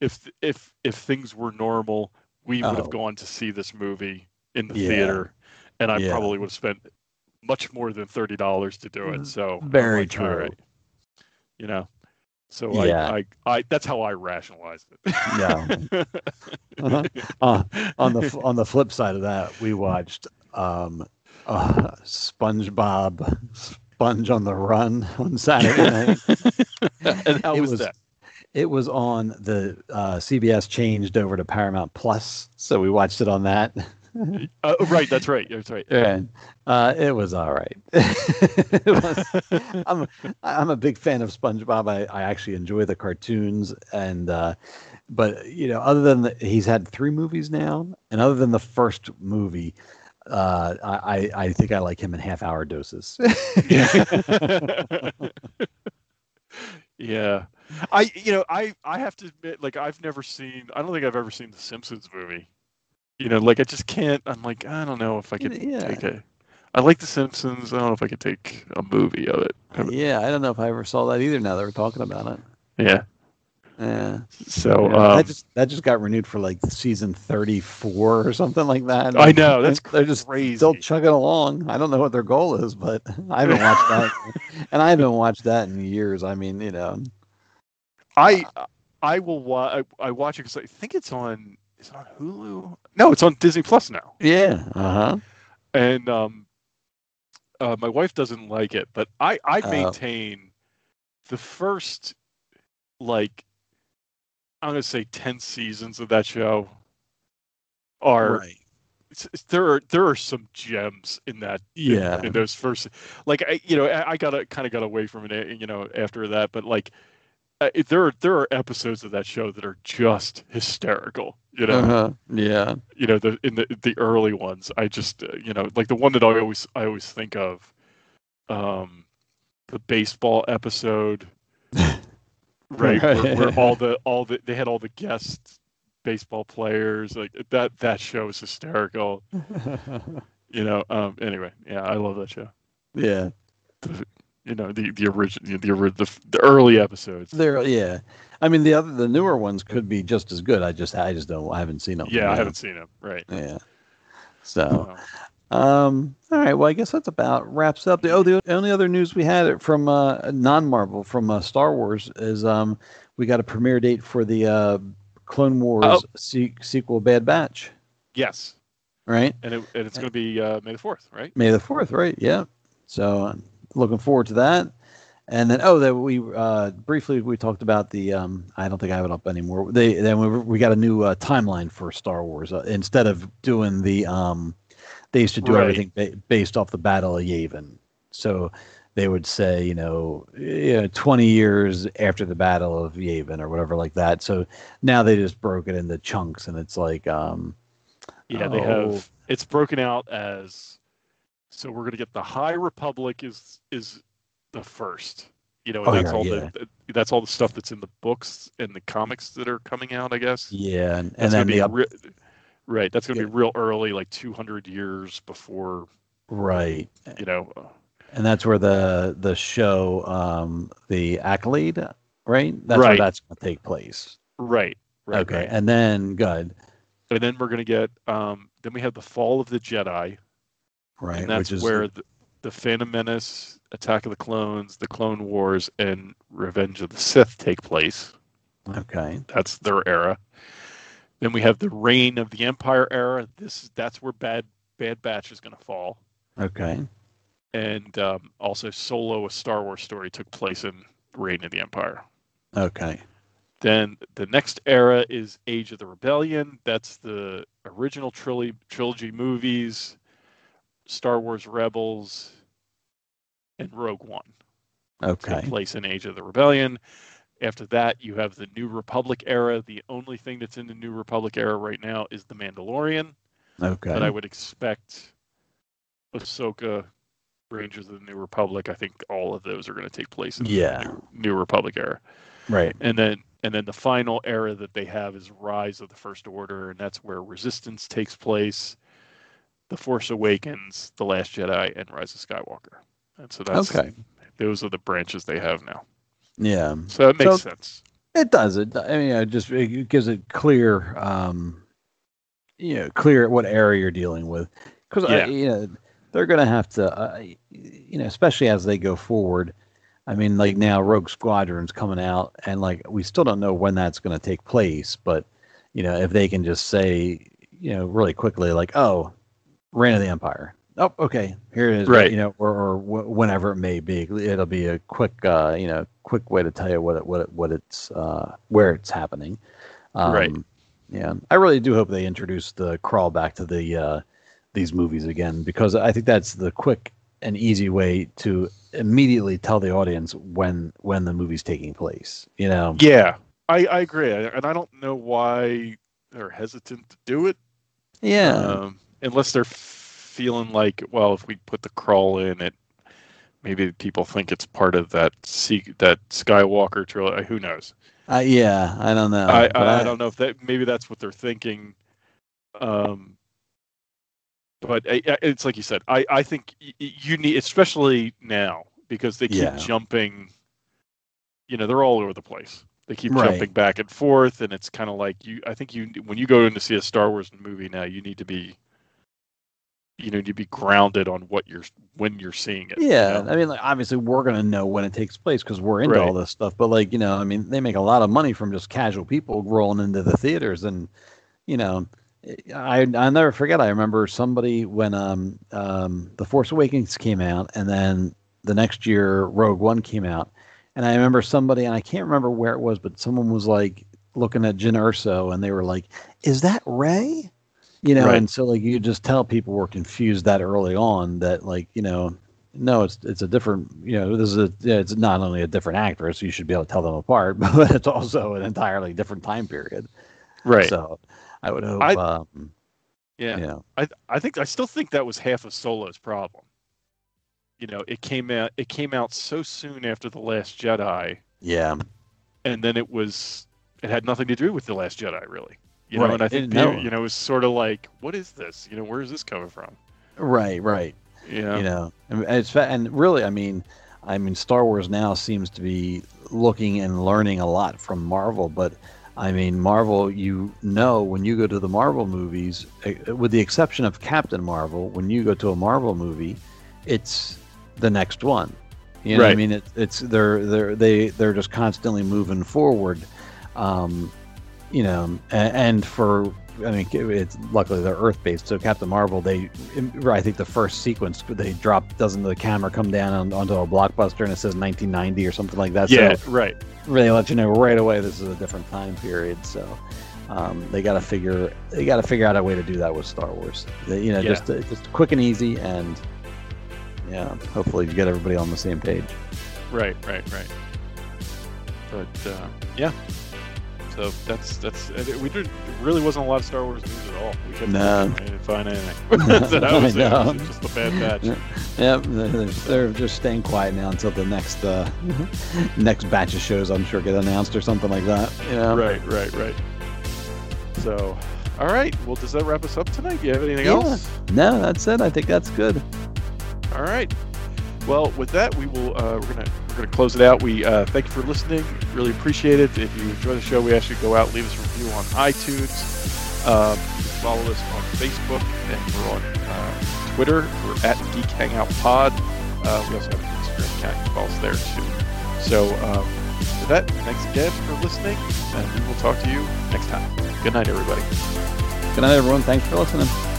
If if if things were normal, we would Oh. have gone to see this movie in the Yeah. theater, and I Yeah. probably would have spent much more than thirty dollars to do it. So Mm, Very like, true. right. You know. So Yeah. I, I, I, that's how I rationalize it. Yeah. Uh-huh. Uh, on the on the flip side of that, we watched um, uh, SpongeBob Sponge on the Run on Saturday night. and how It was, was- that? It was on the uh, CBS changed over to Paramount Plus, so we watched it on that. Uh, right, that's right. That's right. And uh, it was all right. Was- I'm I'm a big fan of SpongeBob. I, I actually enjoy the cartoons, and uh, but you know, other than the, he's had three movies now, and other than the first movie, uh, I I I think I like him in half hour doses. yeah. I you know, I I have to admit like I've never seen I don't think I've ever seen the Simpsons movie. You know, like I just can't I'm like I don't know if I could Yeah. take a I like the Simpsons. I don't know if I could take a movie of it. yeah, I don't know if I ever saw that either. Now that we're talking about it. Yeah. Yeah. So Yeah, um, that just that just got renewed for like season thirty four or something like that. I know, that's they're just crazy. still chugging along. I don't know what their goal is, but I haven't watched that, and I haven't watched that in years. I mean, you know, I I will wa- I, I watch it because I think it's on is it on Hulu? No, it's on Disney Plus now. yeah, uh huh, and um, uh, my wife doesn't like it, but I I Oh. maintain the first like I'm gonna say ten seasons of that show are right, it's- it's- there are there are some gems in that Yeah. in, those first like I you know I, I got kind of got away from it you know after that but like uh, there are there are episodes of that show that are just hysterical you know? Uh huh, yeah, you know the in the the early ones i just uh, you know like the one that i always i always think of um the baseball episode. Right, Where, where all the all the they had all the guest baseball players like that that show is hysterical. You know um anyway yeah i love that show. Yeah. You know the the original the, the the early episodes There, yeah. I mean, the other the newer ones could be just as good. I just I just don't I haven't seen them. yeah i haven't seen them right Yeah. So. Oh. Um, all right. Well, I guess that's about wraps up. The oh, the only other news we had from uh, non-Marvel from uh, Star Wars is um, we got a premiere date for the uh, Clone Wars Oh. se- sequel, Bad Batch. yes Right, and, it, and it's going to be uh may the 4th right May the fourth. Right. Yeah. So uh, looking forward to that. And then, oh, that we uh, briefly we talked about the. Um, I don't think I have it up anymore. They then we, we got a new uh, timeline for Star Wars. Uh, instead of doing the, um, they used to do Right. everything ba- based off the Battle of Yavin. So they would say, you know, you know, 20 years after the Battle of Yavin or whatever like that. So now they just broke it into chunks, and it's like, um, Yeah, they Oh. have it's broken out as so we're gonna get the High Republic is is the first. You know, and Oh, that's yeah, all yeah. the that's all the stuff that's in the books and the comics that are coming out, I guess. yeah, and, and then the be up, re- right. That's gonna Yeah. be real early, like 200 years before right. you know. and that's where the the show um the Acolyte right that's Right. where that's going to take place Right. Right. okay right. and then good And then we're gonna get um then we have the Fall of the Jedi, right and that's which is where the, the Phantom Menace, Attack of the Clones, the Clone Wars, and Revenge of the Sith take place. okay That's their era. Then we have the Reign of the Empire era. This that's where Bad Bad Batch is going to fall, okay and um, also Solo: A Star Wars Story took place in Reign of the Empire. okay Then the next era is Age of the Rebellion. That's the original trilogy trilogy movies, Star Wars Rebels, and Rogue One. take okay place in Age of the Rebellion. After that, you have the New Republic era. The only thing that's in the New Republic era right now is the Mandalorian, okay but I would expect Ahsoka, Rangers of the New Republic. I think all of those are going to take place in Yeah. the New, New Republic era, right and then and then the final era that they have is Rise of the First Order, and that's where Resistance takes place, The Force Awakens, The Last Jedi, and Rise of Skywalker. And so that's okay those are the branches they have now. yeah So it makes So- sense. it does it i mean it just it gives it clear um you know clear what area you're dealing with because Yeah. you know they're going to have to uh, you know especially as they go forward i mean like now rogue squadron's coming out and like we still don't know when that's going to take place but you know if they can just say you know really quickly like oh reign of the empire. Oh okay. Here it is Right. you know or, or wh- whenever it may be. It'll be a quick uh you know quick way to tell you what it, what it, what it's uh where it's happening. Um, Right. yeah. I really do hope they introduce the crawl back to the uh these movies again because i think that's the quick and easy way to immediately tell the audience when when the movie's taking place you know? Yeah, I, I agree, and I don't know why they're hesitant to do it. yeah. Um, unless they're feeling like, well, if we put the crawl in, it maybe people think it's part of that Se- that Skywalker trilogy. Who knows? uh, yeah i don't know I, but I, I don't know if that maybe that's what they're thinking. Um, but I, I- it's like you said. I, I think you need, especially now, because they keep Yeah. jumping. You know, they're all over the place. They keep Right. jumping back and forth, and it's kind of like you. I think you when you go in to see a Star Wars movie now, you need to be. You know, to be grounded on what you're when you're seeing it. you Yeah, know? I mean, like obviously we're gonna know when it takes place because we're into all this stuff. But like, you know, I mean, they make a lot of money from just casual people rolling into the theaters, and you know, I I never forget. I remember somebody when um um the Force Awakens came out, and then the next year Rogue One came out, and I remember somebody, and I can't remember where it was, but someone was like looking at Jyn Erso, and they were like, "Is that Rey?" You know, Right. and so like you just tell people were confused that early on that like you know no, it's it's a different. You know, this is a. It's not only a different actress. You should be able to tell them apart, but it's also an entirely different time period. right. So, I would hope. I- um, yeah. You know, I I think I still think that was half of Solo's problem. You know, it came out it came out so soon after the Last Jedi, yeah, and then it was it had nothing to do with the Last Jedi really. You know, Right. and I think No. you know it was sort of like, what is this? You know, where is this coming from? right, right. Yeah, You know, and it's and really, I mean, I mean, Star Wars now seems to be looking and learning a lot from Marvel, but. I mean, Marvel, you know, when you go to the Marvel movies, eh, with the exception of Captain Marvel, when you go to a Marvel movie, it's the next one. You know, what I mean, it, it's they're they're they they're just constantly moving forward. Um, you know, and, and for I mean, it's luckily they're Earth based. So Captain Marvel, they, I think the first sequence they drop doesn't the camera come down on, onto a blockbuster and it says 1990 or something like that. Yeah, so right. Really let you know right away this is a different time period. So um, they got to figure they got to figure out a way to do that with Star Wars. They, you know, Yeah. just uh, just quick and easy, and yeah, hopefully you get everybody on the same page. Right, right, right. But uh, yeah, so that's that's we did. Really wasn't a lot of Star Wars news at all. We couldn't No. Didn't find anything. so that was, was just a bad batch. Yeah. Yep, they're, they're just staying quiet now until the next uh, next batch of shows. I'm sure get announced or something like that. Yeah, Right, right, right. So, all right. Well, does that wrap us up tonight? Do you have anything Yeah. else? No, that's it. I think that's good. All right. Well, with that, we will. Uh, we're gonna we're gonna close it out. We uh, thank you for listening. Really appreciate it. If you enjoy the show, we ask you to go out, leave us a review on iTunes. Um, follow us on Facebook, and we're on uh, Twitter. We're at Geek Hangout Pod. Uh, we also have an Instagram account. You can follow us there too. So, um, with that, thanks again for listening, and we will talk to you next time. Good night, everybody. Good night, everyone. Thanks for listening.